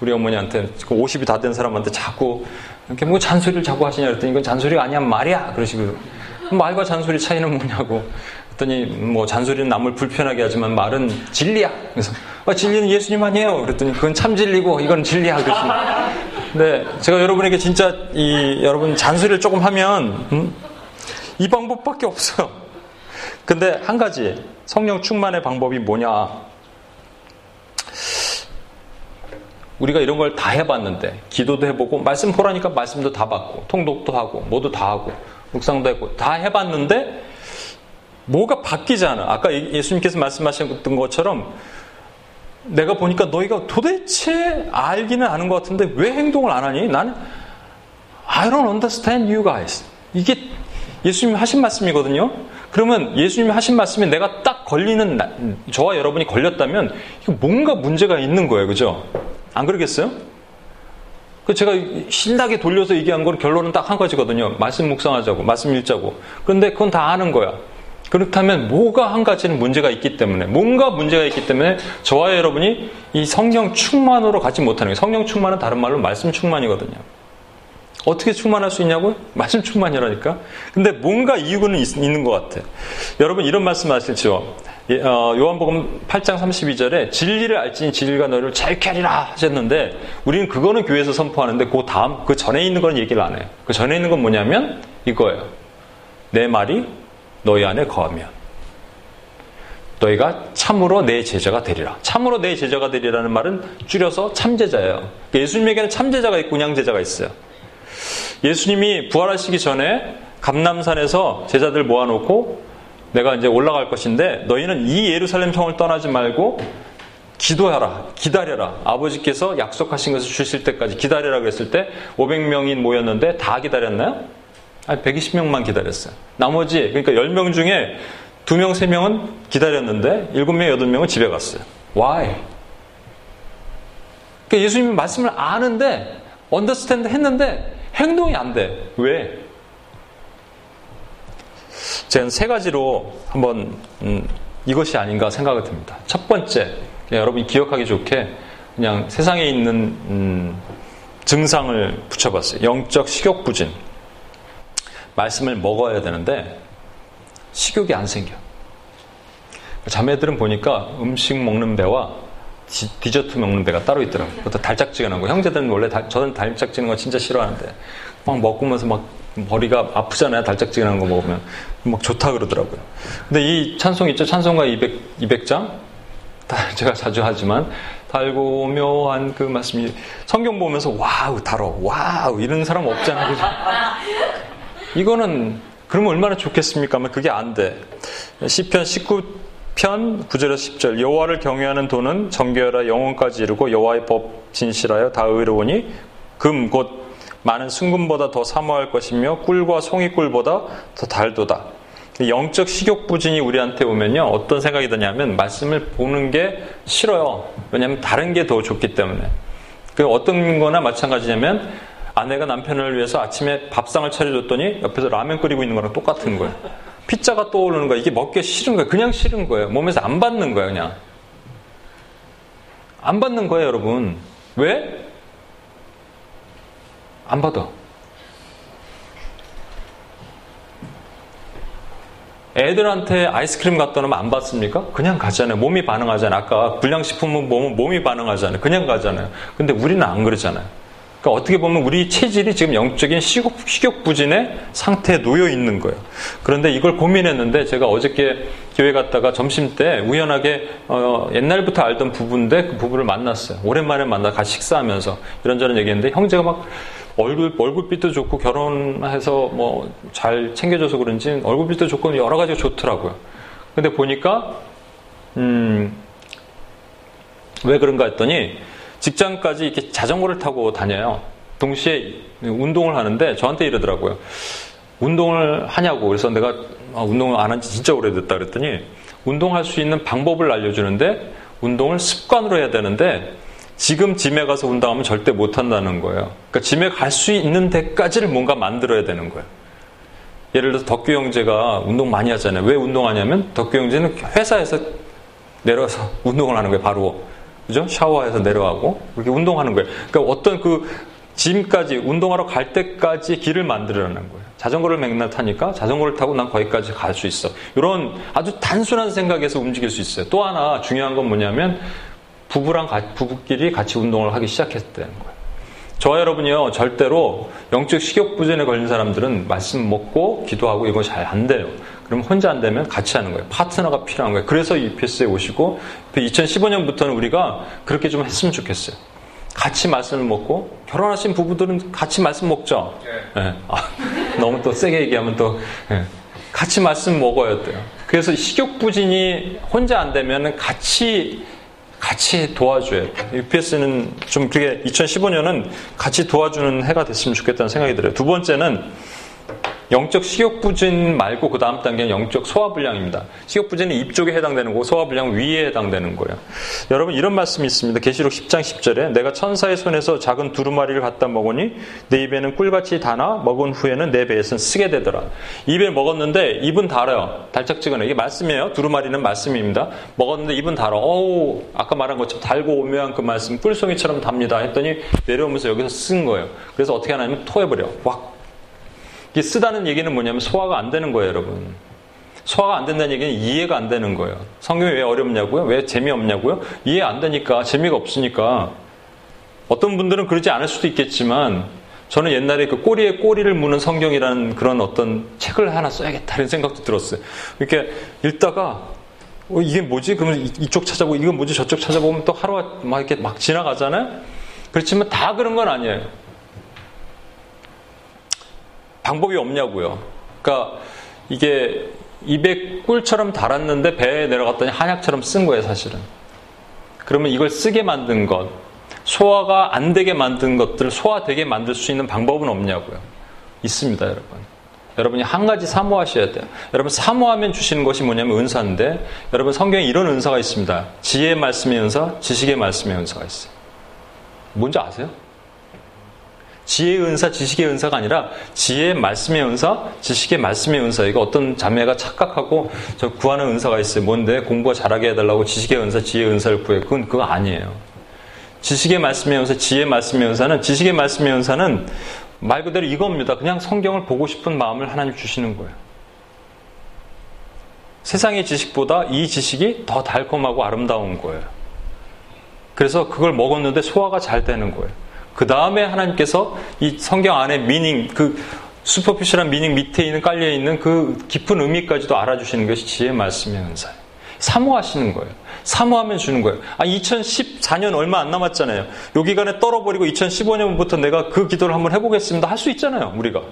우리 어머니한테 50이 그다된 사람한테 자꾸 이렇게 뭐 잔소리를 자꾸 하시냐 그랬더니 이건 잔소리가 아니야 말이야. 그러시고 말과 잔소리 차이는 뭐냐고 그랬더니 뭐 잔소리는 남을 불편하게 하지만 말은 진리야. 그래서 아, 진리는 예수님 아니에요. 그랬더니 그건 참 진리고 이건 진리야. 그러시면 네 제가 여러분에게 진짜 이 여러분 잔소리를 조금 하면 음? 이 방법밖에 없어요. 근데 한 가지 성령 충만의 방법이 뭐냐? 우리가 이런 걸 다 해봤는데 기도도 해보고 말씀 보라니까 말씀도 다 받고 통독도 하고 모두 다 하고 묵상도 했고 다 해봤는데 뭐가 바뀌지 않아. 아까 예수님께서 말씀하셨던 것처럼 내가 보니까 너희가 도대체 알기는 아는 것 같은데 왜 행동을 안 하니? 나는 I don't understand you guys. 이게 예수님이 하신 말씀이거든요. 그러면 예수님이 하신 말씀에 내가 딱 걸리는 저와 여러분이 걸렸다면 이거 뭔가 문제가 있는 거예요. 그죠? 안 그러겠어요? 그 제가 신나게 돌려서 얘기한 건 결론은 딱 한 가지거든요. 말씀 묵상하자고, 말씀 읽자고. 그런데 그건 다 아는 거야. 그렇다면 뭐가 한 가지는 문제가 있기 때문에 뭔가 문제가 있기 때문에 저와 여러분이 이 성령 충만으로 가지 못하는 거예요. 성령 충만은 다른 말로 말씀 충만이거든요. 어떻게 충만할 수 있냐고요? 말씀 충만이라니까. 근데 뭔가 이유는 있, 는것 같아. 여러분 이런 말씀 하시죠. 예, 어, 요한복음 8장 32절에 진리를 알지니 진리가 너를 자유케 하리라 하셨는데 우리는 그거는 교회에서 선포하는데 그 다음 그 전에 있는 건 얘기를 안 해요. 그 전에 있는 건 뭐냐면 이거예요. 내 말이 너희 안에 거하면 너희가 참으로 내 제자가 되리라. 참으로 내 제자가 되리라는 말은 줄여서 참제자예요. 그러니까 예수님에게는 참제자가 있고 운양제자가 있어요. 예수님이 부활하시기 전에 감남산에서 제자들 모아놓고 내가 이제 올라갈 것인데 너희는 이 예루살렘 성을 떠나지 말고 기도하라, 기다려라. 아버지께서 약속하신 것을 주실 때까지 기다려라 그랬을 때 500명이 모였는데 다 기다렸나요? 아니, 120명만 기다렸어요. 나머지, 그러니까 10명 중에 2명, 3명은 기다렸는데 7명, 8명은 집에 갔어요. Why? 그러니까 예수님이 말씀을 아는데, 언더스탠드 했는데 행동이 안 돼. 왜? 제가 세 가지로 한번 음, 이것이 아닌가 생각이 듭니다. 첫 번째, 여러분이 기억하기 좋게 그냥 세상에 있는 음, 증상을 붙여봤어요. 영적 식욕 부진. 말씀을 먹어야 되는데 식욕이 안 생겨. 자매들은 보니까 음식 먹는 배와 디, 저트 먹는 배가 따로 있더라고요. 그것도 달짝지근한 거. 형제들은 원래 다, 저는 달짝지근한 거 진짜 싫어하는데 막 먹으면서 막 머리가 아프잖아요. 달짝지근한 거 먹으면 막 좋다 그러더라고요. 근데 이 찬송 있죠? 찬송가 200, 200장? 제가 자주 하지만 달고 묘한 그 말씀이 성경 보면서 wow 달어 wow 이런 사람 없잖아요. 이거는 그러면 얼마나 좋겠습니까? 그게 안 돼. 시편 19 편 9절에서 10절 여호와를 경외하는 도는 정결하 영혼까지 이르고 여호와의 법 진실하여 다 의로우니 금 곧 많은 순금보다 더 사모할 것이며 꿀과 송이꿀보다 더 달도다. 영적 식욕 부진이 우리한테 오면요 어떤 생각이 드냐면 말씀을 보는 게 싫어요. 왜냐하면 다른 게 더 좋기 때문에. 그 어떤 거나 마찬가지냐면 아내가 남편을 위해서 아침에 밥상을 차려줬더니 옆에서 라면 끓이고 있는 거랑 똑같은 거예요. 피자가 떠오르는 거야. 이게 먹기 싫은 거예요. 그냥 싫은 거예요. 몸에서 안 받는 거예요, 그냥. 안 받는 거예요, 여러분. 왜? 안 받아. 애들한테 아이스크림 갖다 놓으면 안 받습니까? 그냥 가잖아요. 몸이 반응하잖아요. 아까 불량식품은 몸이 반응하잖아요. 그냥 가잖아요. 근데 우리는 안 그러잖아요. 그러니까 어떻게 보면 우리 체질이 지금 영적인 식욕, 식욕부진의 상태에 놓여 있는 거예요. 그런데 이걸 고민했는데 제가 어저께 교회 갔다가 점심 때 우연하게 어, 옛날부터 알던 부부인데 그 부부를 만났어요. 오랜만에 만나 같이 식사하면서 이런저런 얘기했는데 형제가 막 얼굴, 얼굴빛도 좋고 결혼해서 뭐 잘 챙겨줘서 그런지 얼굴빛도 좋고 여러 가지가 좋더라고요. 근데 보니까, 음, 왜 그런가 했더니 직장까지 이렇게 자전거를 타고 다녀요. 동시에 운동을 하는데 저한테 이러더라고요. 운동을 하냐고. 그래서 내가 아, 운동을 안 한 지 진짜 오래됐다 그랬더니 운동할 수 있는 방법을 알려주는데 운동을 습관으로 해야 되는데 지금 짐에 가서 운동하면 절대 못 한다는 거예요. 그러니까 짐에 갈 수 있는 데까지를 뭔가 만들어야 되는 거예요. 예를 들어서 덕규 형제가 운동 많이 하잖아요. 왜 운동하냐면 덕규 형제는 회사에서 내려와서 운동을 하는 거예요. 바로 그죠? 샤워해서 내려가고 그렇게 운동하는 거예요. 그러니까 어떤 그 짐까지 운동하러 갈 때까지 길을 만들어내는 거예요. 자전거를 맨날 타니까 자전거를 타고 난 거기까지 갈 수 있어. 이런 아주 단순한 생각에서 움직일 수 있어요. 또 하나 중요한 건 뭐냐면 부부랑 부부끼리 같이 운동을 하기 시작했다는 거예요. 저와 여러분이요 절대로 영적 식욕 부전에 걸린 사람들은 말씀 먹고 기도하고 이거 잘 안 돼요. 그럼 혼자 안 되면 같이 하는 거예요. 파트너가 필요한 거예요. 그래서 EPS에 오시고 2015년부터는 우리가 그렇게 좀 했으면 좋겠어요. 같이 말씀을 먹고 결혼하신 부부들은 같이 말씀 먹죠. 네. 네. 아, 너무 또 세게 얘기하면 또 네. 같이 말씀 먹어야 돼요. 그래서 식욕 부진이 혼자 안 되면 같이 같이 도와줘야 돼요. UPS는 좀 그게 2015년은 같이 도와주는 해가 됐으면 좋겠다는 생각이 들어요. 두 번째는 영적 식욕부진 말고 그 다음 단계는 영적 소화불량입니다. 식욕부진은 입 쪽에 해당되는 거고 소화불량은 위에 해당되는 거예요. 여러분 이런 말씀이 있습니다. 계시록 10장 10절에 내가 천사의 손에서 작은 두루마리를 갖다 먹으니 내 입에는 꿀같이 다나 먹은 후에는 내 배에선 쓰게 되더라. 입에 먹었는데 입은 달아요. 달짝지근해. 이게 말씀이에요. 두루마리는 말씀입니다. 먹었는데 입은 달아. 어우 아까 말한 것처럼 달고 오묘한 그 말씀 꿀송이처럼 답니다. 했더니 내려오면서 여기서 쓴 거예요. 그래서 어떻게 하냐면 토해버려. 확 이 쓰다는 얘기는 뭐냐면 소화가 안 되는 거예요, 여러분. 소화가 안 된다는 얘기는 이해가 안 되는 거예요. 성경이 왜 어렵냐고요? 왜 재미없냐고요? 이해 안 되니까, 재미가 없으니까. 어떤 분들은 그러지 않을 수도 있겠지만, 저는 옛날에 그 꼬리에 꼬리를 무는 성경이라는 그런 어떤 책을 하나 써야겠다 이런 생각도 들었어요. 이렇게 읽다가, 어, 이게 뭐지? 그러면 이쪽 찾아보고, 이건 뭐지? 저쪽 찾아보면 또 하루가 막 이렇게 막 지나가잖아요? 그렇지만 다 그런 건 아니에요. 방법이 없냐고요. 그러니까 이게 입에 꿀처럼 달았는데 배에 내려갔더니 한약처럼 쓴 거예요, 사실은. 그러면 이걸 쓰게 만든 것, 소화가 안 되게 만든 것들을 소화되게 만들 수 있는 방법은 없냐고요. 있습니다, 여러분. 여러분이 한 가지 사모하셔야 돼요. 여러분 사모하면 주시는 것이 뭐냐면 은사인데 여러분 성경에 이런 은사가 있습니다. 지혜의 말씀의 은사, 지식의 말씀의 은사가 있어요. 뭔지 아세요? 지혜의 은사, 지식의 은사가 아니라 지혜의 말씀의 은사, 지식의 말씀의 은사. 이거 어떤 자매가 착각하고 저 구하는 은사가 있어요. 뭔데 공부 잘하게 해달라고 지식의 은사, 지혜의 은사를 구해. 그건 그거 아니에요. 지식의 말씀의 은사, 지혜의 말씀의 은사는 지식의 말씀의 은사는 말 그대로 이겁니다. 그냥 성경을 보고 싶은 마음을 하나님 주시는 거예요. 세상의 지식보다 이 지식이 더 달콤하고 아름다운 거예요. 그래서 그걸 먹었는데 소화가 잘 되는 거예요. 그 다음에 하나님께서 이 성경 안에 미닝, 그 슈퍼피셜한 미닝 밑에 있는 깔려있는 그 깊은 의미까지도 알아주시는 것이 지혜의 말씀의 은사예요. 사모하시는 거예요. 사모하면 주는 거예요. 아, 2014년 얼마 안 남았잖아요. 요 기간에 떨어버리고 2015년부터 내가 그 기도를 한번 해보겠습니다. 할 수 있잖아요, 우리가.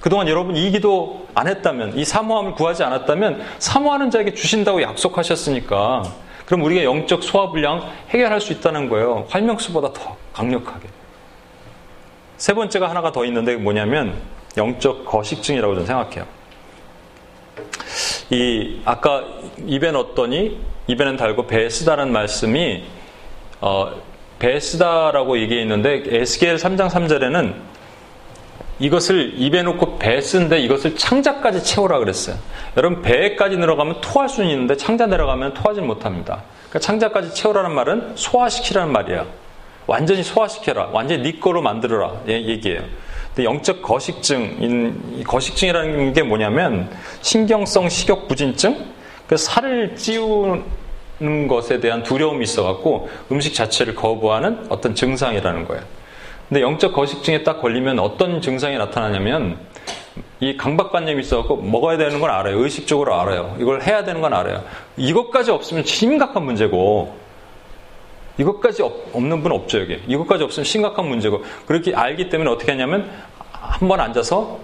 그동안 여러분 이 기도 안 했다면, 이 사모함을 구하지 않았다면, 사모하는 자에게 주신다고 약속하셨으니까, 그럼 우리가 영적 소화불량 해결할 수 있다는 거예요. 활명수보다 더 강력하게. 세 번째가 하나가 더 있는데 뭐냐면, 영적 거식증이라고 저는 생각해요. 이 아까 입에 넣었더니 입에는 달고 배에 쓰다는 말씀이 어, 배에 쓰다라고 얘기했는데 에스겔 3장 3절에는 이것을 입에 놓고 배에 쓴데 이것을 창자까지 채우라 그랬어요. 여러분 배에까지 내려가면 토할 수는 있는데 창자 내려가면 토하지 못합니다. 그러니까 창자까지 채우라는 말은 소화시키라는 말이야. 완전히 소화시켜라. 완전히 네 거로 만들어라. 예, 얘기예요. 영적 거식증, 거식증이라는 게 뭐냐면 신경성 식욕 부진증, 그 살을 찌우는 것에 대한 두려움이 있어갖고 음식 자체를 거부하는 어떤 증상이라는 거예요. 근데 영적 거식증에 딱 걸리면 어떤 증상이 나타나냐면 이 강박관념이 있어갖고 먹어야 되는 건 알아요. 의식적으로 알아요. 이걸 해야 되는 건 알아요. 이것까지 없으면 심각한 문제고 이것까지 없 는 분 없죠, 여기. 이것까지 없으면 심각한 문제고. 그렇게 알기 때문에 어떻게 하냐면, 한 번 앉아서,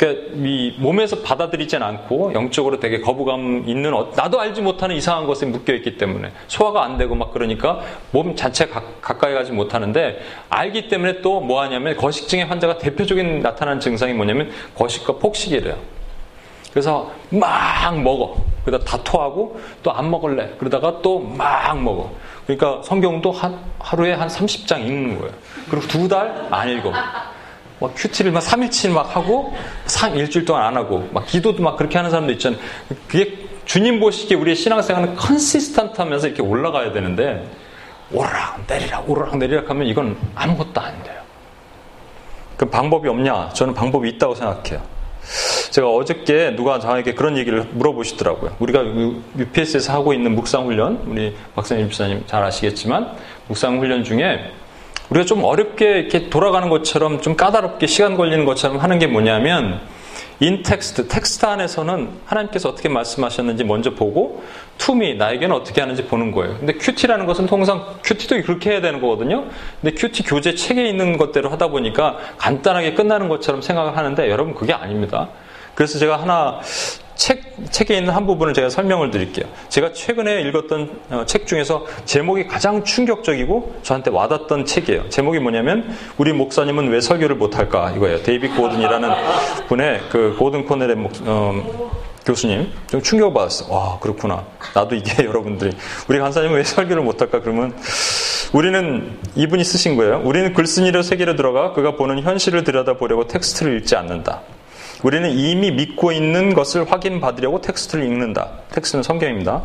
그러니까 이 몸에서 받아들이진 않고, 영적으로 되게 거부감 있는, 어, 나도 알지 못하는 이상한 것에 묶여 있기 때문에, 소화가 안 되고 막 그러니까, 몸 자체 가, 가까이 가지 못하는데, 알기 때문에 또 뭐 하냐면, 거식증의 환자가 대표적인 나타나는 증상이 뭐냐면, 거식과 폭식이래요. 그래서 막 먹어. 그러다 다 토하고 또 안 먹을래. 그러다가 또 막 먹어. 그러니까 성경도 한, 하루에 한 30장 읽는 거예요. 그리고 두 달 안 읽어. 막 QT를 막 3일치 막 하고 3, 일주일 동안 안 하고 막 기도도 막 그렇게 하는 사람도 있잖아요. 그게 주님 보시기에 우리의 신앙생활은 consistent 하면서 이렇게 올라가야 되는데 오르락 내리락 오르락 내리락 하면 이건 아무것도 안 돼요. 그 방법이 없냐? 저는 방법이 있다고 생각해요. 제가 어저께 누가 저에게 그런 얘기를 물어보시더라고요. 우리가 UPS에서 하고 있는 묵상훈련, 우리 박사님 집사님 잘 아시겠지만, 묵상훈련 중에 우리가 좀 어렵게 이렇게 돌아가는 것처럼 좀 까다롭게 시간 걸리는 것처럼 하는 게 뭐냐면, in text, 텍스트 안에서는 하나님께서 어떻게 말씀하셨는지 먼저 보고 to me, 나에게는 어떻게 하는지 보는 거예요. 근데 QT라는 것은 통상 QT도 그렇게 해야 되는 거거든요. 근데 QT 교재 책에 있는 것대로 하다 보니까 간단하게 끝나는 것처럼 생각을 하는데 여러분 그게 아닙니다. 그래서 제가 하나 책, 책에 있는 한 부분을 제가 설명을 드릴게요. 제가 최근에 읽었던 어, 책 중에서 제목이 가장 충격적이고 저한테 와닿던 책이에요. 제목이 뭐냐면 우리 목사님은 왜 설교를 못할까 이거예요. 데이비 고든이라는 분의 그 고든 콘웰의 목, 어, 교수님 좀 충격을 받았어. 와 그렇구나. 나도 이게 여러분들이 우리 간사님은 왜 설교를 못할까 그러면 우리는 이분이 쓰신 거예요. 우리는 글쓴이로 세계로 들어가 그가 보는 현실을 들여다보려고 텍스트를 읽지 않는다. 우리는 이미 믿고 있는 것을 확인받으려고 텍스트를 읽는다. 텍스트는 성경입니다.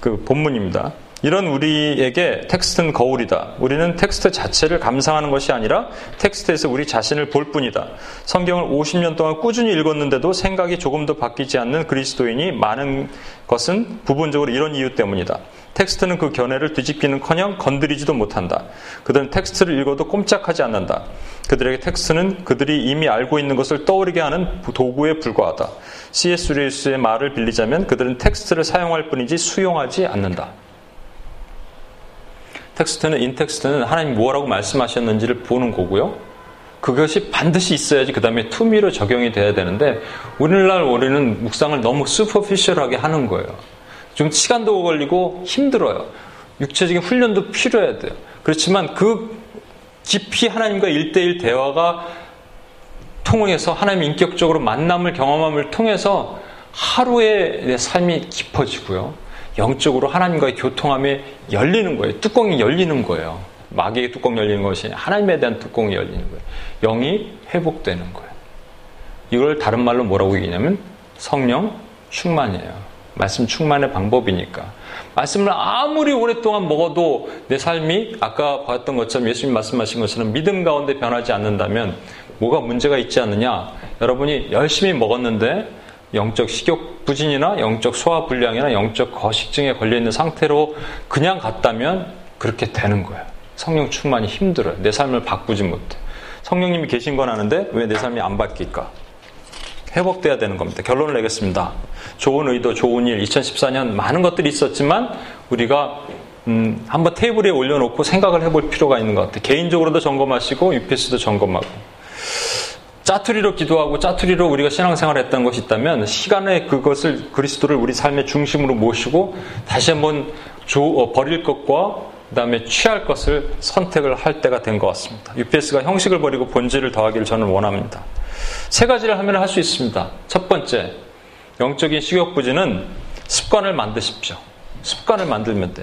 그 본문입니다. 이런 우리에게 텍스트는 거울이다. 우리는 텍스트 자체를 감상하는 것이 아니라 텍스트에서 우리 자신을 볼 뿐이다. 성경을 50년 동안 꾸준히 읽었는데도 생각이 조금도 바뀌지 않는 그리스도인이 많은 것은 부분적으로 이런 이유 때문이다. 텍스트는 그 견해를 뒤집기는커녕 건드리지도 못한다. 그들은 텍스트를 읽어도 꼼짝하지 않는다. 그들에게 텍스트는 그들이 이미 알고 있는 것을 떠오르게 하는 도구에 불과하다. C.S. 루이스의 말을 빌리자면 그들은 텍스트를 사용할 뿐이지 수용하지 않는다. 텍스트는 in text는 하나님 뭐라고 말씀하셨는지를 보는 거고요. 그것이 반드시 있어야지 그 다음에 to me로 적용이 돼야 되는데 오늘날 우리는 묵상을 너무 superficial하게 하는 거예요. 좀 시간도 걸리고 힘들어요. 육체적인 훈련도 필요해야 돼요. 그렇지만 그 깊이 하나님과 일대일 대화가 통해서 하나님 인격적으로 만남을 경험함을 통해서 하루의 내 삶이 깊어지고요. 영적으로 하나님과의 교통함이 열리는 거예요. 뚜껑이 열리는 거예요. 마귀의 뚜껑 열리는 것이 하나님에 대한 뚜껑이 열리는 거예요. 영이 회복되는 거예요. 이걸 다른 말로 뭐라고 얘기냐면 성령 충만이에요. 말씀 충만의 방법이니까. 말씀을 아무리 오랫동안 먹어도 내 삶이 아까 봤던 것처럼 예수님 말씀하신 것처럼 믿음 가운데 변하지 않는다면 뭐가 문제가 있지 않느냐? 여러분이 열심히 먹었는데 영적 식욕 부진이나 영적 소화 불량이나 영적 거식증에 걸려 있는 상태로 그냥 갔다면 그렇게 되는 거예요. 성령 충만이 힘들어요. 내 삶을 바꾸지 못해. 성령님이 계신 건 아는데 왜 내 삶이 안 바뀔까? 회복돼야 되는 겁니다. 결론을 내겠습니다. 좋은 의도, 좋은 일, 2014년 많은 것들이 있었지만 우리가 음, 한번 테이블에 올려놓고 생각을 해볼 필요가 있는 것 같아요. 개인적으로도 점검하시고 UPS도 점검하고 짜투리로 기도하고 짜투리로 우리가 신앙생활을 했던 것이 있다면 시간에 그것을 그리스도를 우리 삶의 중심으로 모시고 다시 한번 조, 어, 버릴 것과 그 다음에 취할 것을 선택을 할 때가 된 것 같습니다. UPS가 형식을 버리고 본질을 더하기를 저는 원합니다. 세 가지를 하면 할 수 있습니다. 첫 번째, 영적인 식욕부지는 습관을 만드십시오. 습관을 만들면 돼.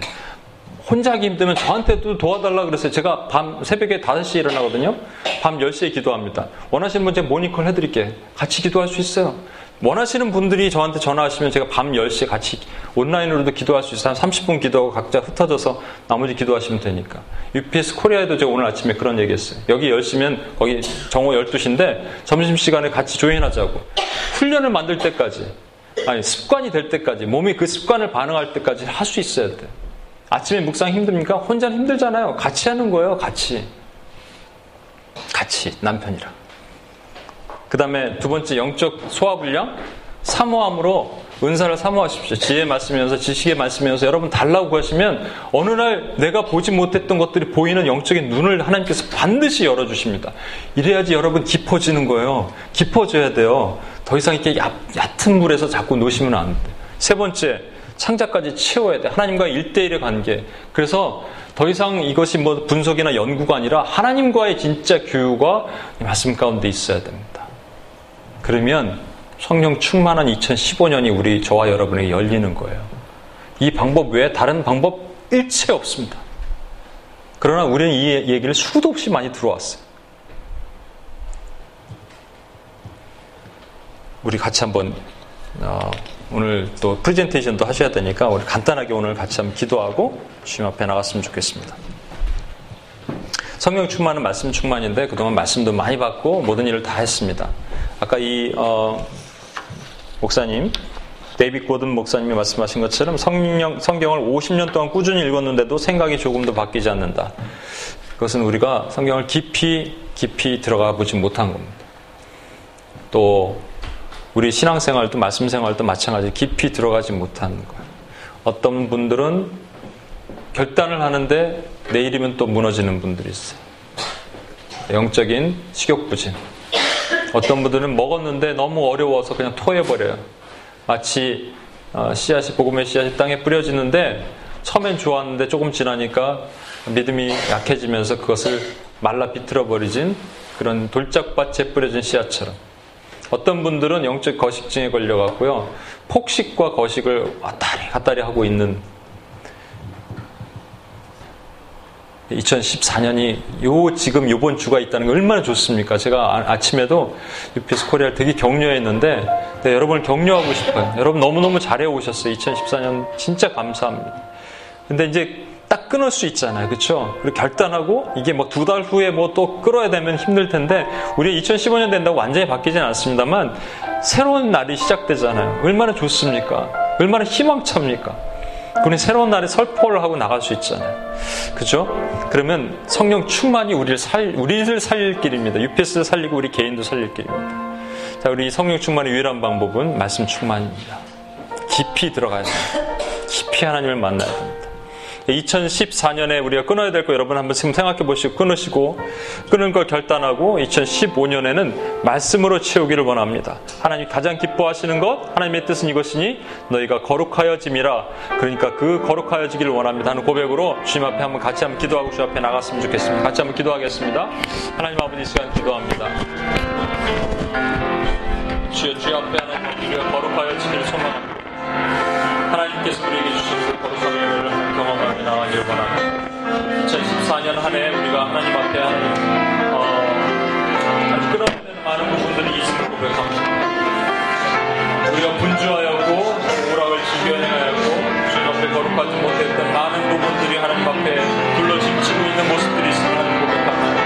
혼자 하기 힘들면 저한테도 도와달라 그랬어요. 제가 밤 새벽에 5시에 일어나거든요. 밤 10시에 기도합니다. 원하시는 분 제가 모니콜 해드릴게. 같이 기도할 수 있어요. 원하시는 분들이 저한테 전화하시면 제가 밤 10시에 같이 온라인으로도 기도할 수 있어요. 한 30분 기도하고 각자 흩어져서 나머지 기도하시면 되니까. UPS 코리아에도 제가 오늘 아침에 그런 얘기 했어요. 여기 10시면 거기 정오 12시인데 점심시간에 같이 조인하자고. 훈련을 만들 때까지, 아니, 습관이 될 때까지, 몸이 그 습관을 반응할 때까지 할 수 있어야 돼. 아침에 묵상 힘듭니까? 혼자는 힘들잖아요. 같이 하는 거예요, 같이. 같이, 남편이랑. 그 다음에 두 번째, 영적 소화불량? 사모함으로 은사를 사모하십시오. 지혜 말씀이면서 지식의 말씀이면서 여러분 달라고 하시면 어느 날 내가 보지 못했던 것들이 보이는 영적인 눈을 하나님께서 반드시 열어주십니다. 이래야지 여러분 깊어지는 거예요. 깊어져야 돼요. 더 이상 이렇게 얕, 얕은 물에서 자꾸 놓으시면 안 돼. 세 번째, 창자까지 채워야 돼. 하나님과 일대일의 관계. 그래서 더 이상 이것이 뭐 분석이나 연구가 아니라 하나님과의 진짜 교유가 말씀 가운데 있어야 됩니다. 그러면 성령 충만한 2015년이 우리 저와 여러분에게 열리는 거예요. 이 방법 외에 다른 방법 일체 없습니다. 그러나 우리는 이 얘기를 수도 없이 많이 들어왔어요. 우리 같이 한번 어, 오늘 또 프레젠테이션도 하셔야 되니까 우리 간단하게 오늘 같이 한번 기도하고 주님 앞에 나갔으면 좋겠습니다. 성령 충만은 말씀 충만인데 그동안 말씀도 많이 받고 모든 일을 다 했습니다. 아까 이 어, 목사님 데이빗 고든 목사님이 말씀하신 것처럼 성령, 성경을 50년 동안 꾸준히 읽었는데도 생각이 조금도 바뀌지 않는다. 그것은 우리가 성경을 깊이 깊이 들어가 보지 못한 겁니다. 또 우리 신앙생활도 말씀생활도 마찬가지 깊이 들어가지 못하는 거예요. 어떤 분들은 결단을 하는데 내일이면 또 무너지는 분들이 있어요. 영적인 식욕부진. 어떤 분들은 먹었는데 너무 어려워서 그냥 토해버려요. 마치 어, 씨앗이 복음의 씨앗이 땅에 뿌려지는데 처음엔 좋았는데 조금 지나니까 믿음이 약해지면서 그것을 말라 비틀어 버리진 그런 돌짝밭에 뿌려진 씨앗처럼 어떤 분들은 영적 거식증에 걸려갖고요. 폭식과 거식을 왔다리 갔다리 하고 있는 2014년이 요 지금 요번 주가 있다는 게 얼마나 좋습니까? 제가 아, 아침에도 UPS 코리아를 되게 격려했는데 네, 여러분을 격려하고 싶어요. 여러분 너무너무 잘해 오셨어요. 2014년 진짜 감사합니다. 근데 이제 딱 끊을 수 있잖아요. 그렇죠? 그리고 결단하고 이게 뭐 두 달 후에 뭐 또 끌어야 되면 힘들 텐데 우리 2015년 된다고 완전히 바뀌지는 않습니다만 새로운 날이 시작되잖아요. 얼마나 좋습니까? 얼마나 희망찹니까? 그는 새로운 날에 설포를 하고 나갈 수 있잖아요. 그죠? 그러면 성령 충만이 우리를 살, 우리를 살릴 길입니다. UPS를 살리고 우리 개인도 살릴 길입니다. 자, 우리 성령 충만의 유일한 방법은 말씀 충만입니다. 깊이 들어가야 됩니다. 깊이 하나님을 만나야 됩니다. 2014년에 우리가 끊어야 될 거 여러분 한번 지금 생각해 보시고 끊으시고 끊은 걸 결단하고 2015년에는 말씀으로 채우기를 원합니다. 하나님 가장 기뻐하시는 것 하나님의 뜻은 이것이니 너희가 거룩하여짐이라 그러니까 그 거룩하여지기를 원합니다 하는 고백으로 주님 앞에 한번 같이 한번 기도하고 주 앞에 나갔으면 좋겠습니다. 같이 한번 기도하겠습니다. 하나님 아버지 시간 기도합니다. 주여 주여 앞에 하나님 우리가 거룩하여지기를 소망합니다. 하나님께서 우리에게 주신 나가기를 원합니다. 2014년 한 해 우리가 하나님 앞에 하나님, 어, 끊어야 되는 많은 부분들이 있음을 고백합니다. 우리가 분주하였고, 오락을 즐겨 행하였고, 주님 앞에 거룩하지 못했던 많은 부분들이 하나님 앞에 둘러짐치고 있는 모습들이 있음을 하나님 고백합니다.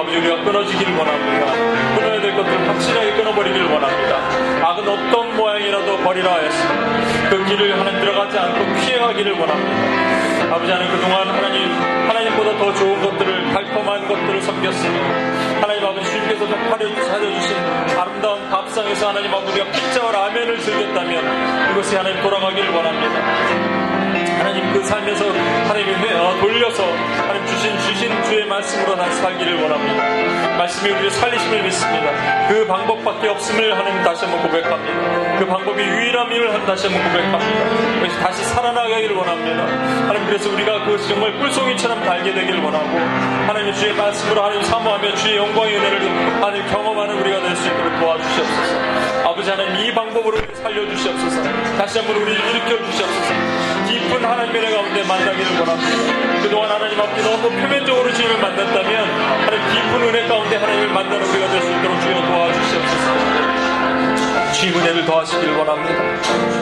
아버지 우리가 끊어지기를 원합니다. 끊어야 될 것들을 확실하게 끊어버리기를 원합니다. 악은 어떤 모양이라도 버리라 하였습니다. 그 길을 하나님 들어가지 않고 피해가기를 원합니다. 아버지 하나님 그동안 하나님 하나님보다 더 좋은 것들을 달콤한 것들을 섬겼습니다. 하나님 아버지 주님께서 사려주신 아름다운 밥상에서 하나님 아버지 우리가 피자와 라면을 즐겼다면 이것이 하나님 돌아가기를 원합니다. 하나님 그 삶에서 하나님이 어, 돌려서 주신 주신 주의 말씀으로 다시 살기를 원합니다. 말씀이 우리를 살리심을 믿습니다. 그 방법밖에 없음을 하나님 다시 한번 고백합니다. 그 방법이 유일함을 다시 한번 고백합니다. 그래서 다시 살아나가기를 원합니다. 하나님 그래서 우리가 그 정말 꿀송이처럼 달게 되기를 원하고 하나님 주의 말씀으로 하나님 사모하며 주의 영광의 은혜를 하나님 경험하는 우리가 될 수 있도록 도와주시옵소서. 아버지 하나님 이 방법으로 살려주시옵소서. 다시 한번 우리를 일으켜 주시옵소서. 깊은 하나님의 은혜 가운데 만나기를 원합니다. 그동안 하나님 앞에 너무 표면적으로 주님을 만났다면 하나님 깊은 은혜 가운데 하나님을 만나는 우리가 될 수 있도록 주여 도와주시옵소서. 주님 은혜를 더하시길 원합니다.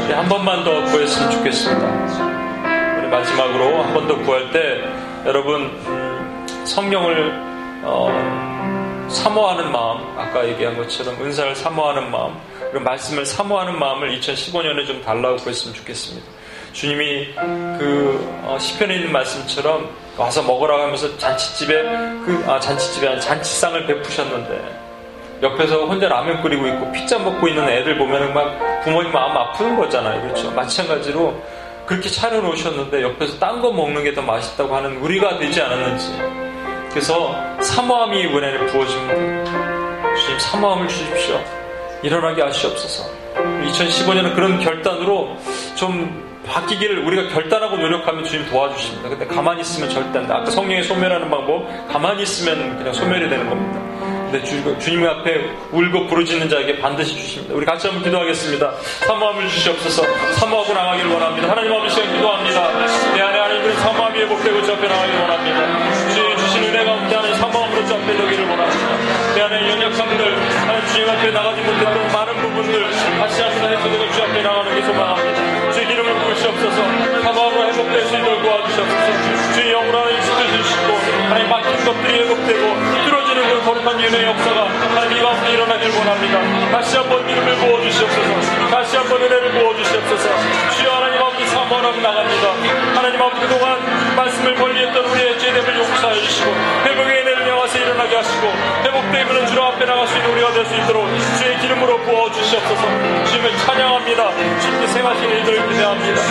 네, 한 번만 더 구했으면 좋겠습니다. 우리 마지막으로 한 번 더 구할 때 여러분 음, 성령을 어, 사모하는 마음 아까 얘기한 것처럼 은사를 사모하는 마음 그리고 말씀을 사모하는 마음을 2015년에 좀 달라고 구했으면 좋겠습니다. 주님이 그 어, 시편에 있는 말씀처럼 와서 먹으라고 하면서 잔치집에 그 아, 잔치집에 한 잔치상을 베푸셨는데 옆에서 혼자 라면 끓이고 있고 피자 먹고 있는 애들 보면은 막 부모님 마음 아프는 거잖아요. 그렇죠? 마찬가지로 그렇게 차려놓으셨는데 옆에서 딴 거 먹는 게 더 맛있다고 하는 우리가 되지 않았는지. 그래서 사모함이 은혜를 부어줍니다. 주님 사모함을 주십시오. 일어나게 하시옵소서. 2015년은 그런 결단으로 좀 바뀌기를 우리가 결단하고 노력하면 주님 도와주십니다. 근데 가만히 있으면 절대 안 돼. 아까 성령의 소멸하는 방법, 가만히 있으면 그냥 소멸이 되는 겁니다. 근데 주, 주님 앞에 울고 부르짖는 자에게 반드시 주십니다. 우리 같이 한번 기도하겠습니다. 사모함을 주시옵소서. 사모하고 나가기를 원합니다. 하나님 아버지 기도합니다. 내 안에 하나님의 사모함이 회복되고 저 앞에 나가기를 원합니다. 주님 주신 은혜 가운데 하나님 사모함으로 저 앞에 되기를 원합니다. 내 안에 연약함들, 하나님 주님 앞에 나가지 못했던 많은 부분들 다시 한번 해소되고 주 앞에 나가는 게 소망합니다. 부으시옵소서. 사모함으로 회복될 수 있도록 도와주시옵소서. 주의 영으로 하나님 지켜주시고 하나님 막힌 것들이 회복되고 뚫어지는 그 거룩한 윤회의 역사가 하나님 이 가운데 일어나길 원합니다. 다시 한번 기름을 부어주시옵소서. 다시 한번 은혜를 부어주시옵소서. 주여 하나님 아버지 사모하고 나갑니다. 하나님 아버지 그동안 말씀을 멀리했던 우리의 죄됨을 용서해 주시고 회복의 은혜를 향해서 일어나게 하시고 회복되면 주로 앞에 나갈 수 있는 우리가 될 수 있도록 주의 기름으로 부어주시옵소서. 주님을 찬양합니다. 주님의 생하신 일들을 기대합니다.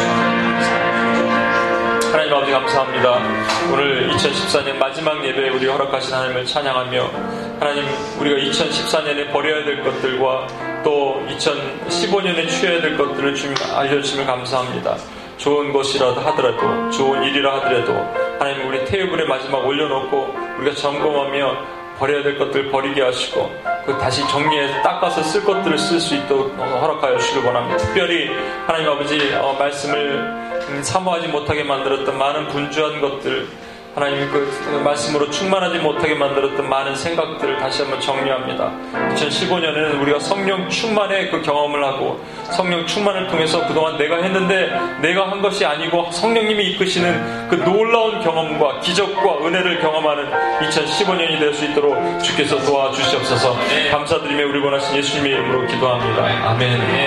하나님 아버지 감사합니다. 오늘 2014년 마지막 예배에 우리 허락하신 하나님을 찬양하며 하나님 우리가 2014년에 버려야 될 것들과 또 2015년에 취해야 될 것들을 주님 알려주심을 감사합니다. 좋은 것이라도 하더라도 좋은 일이라 하더라도 하나님 우리 테이블에 마지막 올려놓고 우리가 점검하며 버려야 될 것들 버리게 하시고 그 다시 정리해서 닦아서 쓸 것들을 쓸 수 있도록 허락하여 주시길 원합니다. 특별히 하나님 아버지 어, 말씀을 음, 사모하지 못하게 만들었던 많은 분주한 것들 하나님 그 말씀으로 충만하지 못하게 만들었던 많은 생각들을 다시 한번 정리합니다. 2015년에는 우리가 성령 충만의 그 경험을 하고 성령 충만을 통해서 그동안 내가 했는데 내가 한 것이 아니고 성령님이 이끄시는 그 놀라운 경험과 기적과 은혜를 경험하는 2015년이 될 수 있도록 주께서 도와주시옵소서 감사드리며 우리 원하신 예수님의 이름으로 기도합니다. 아멘.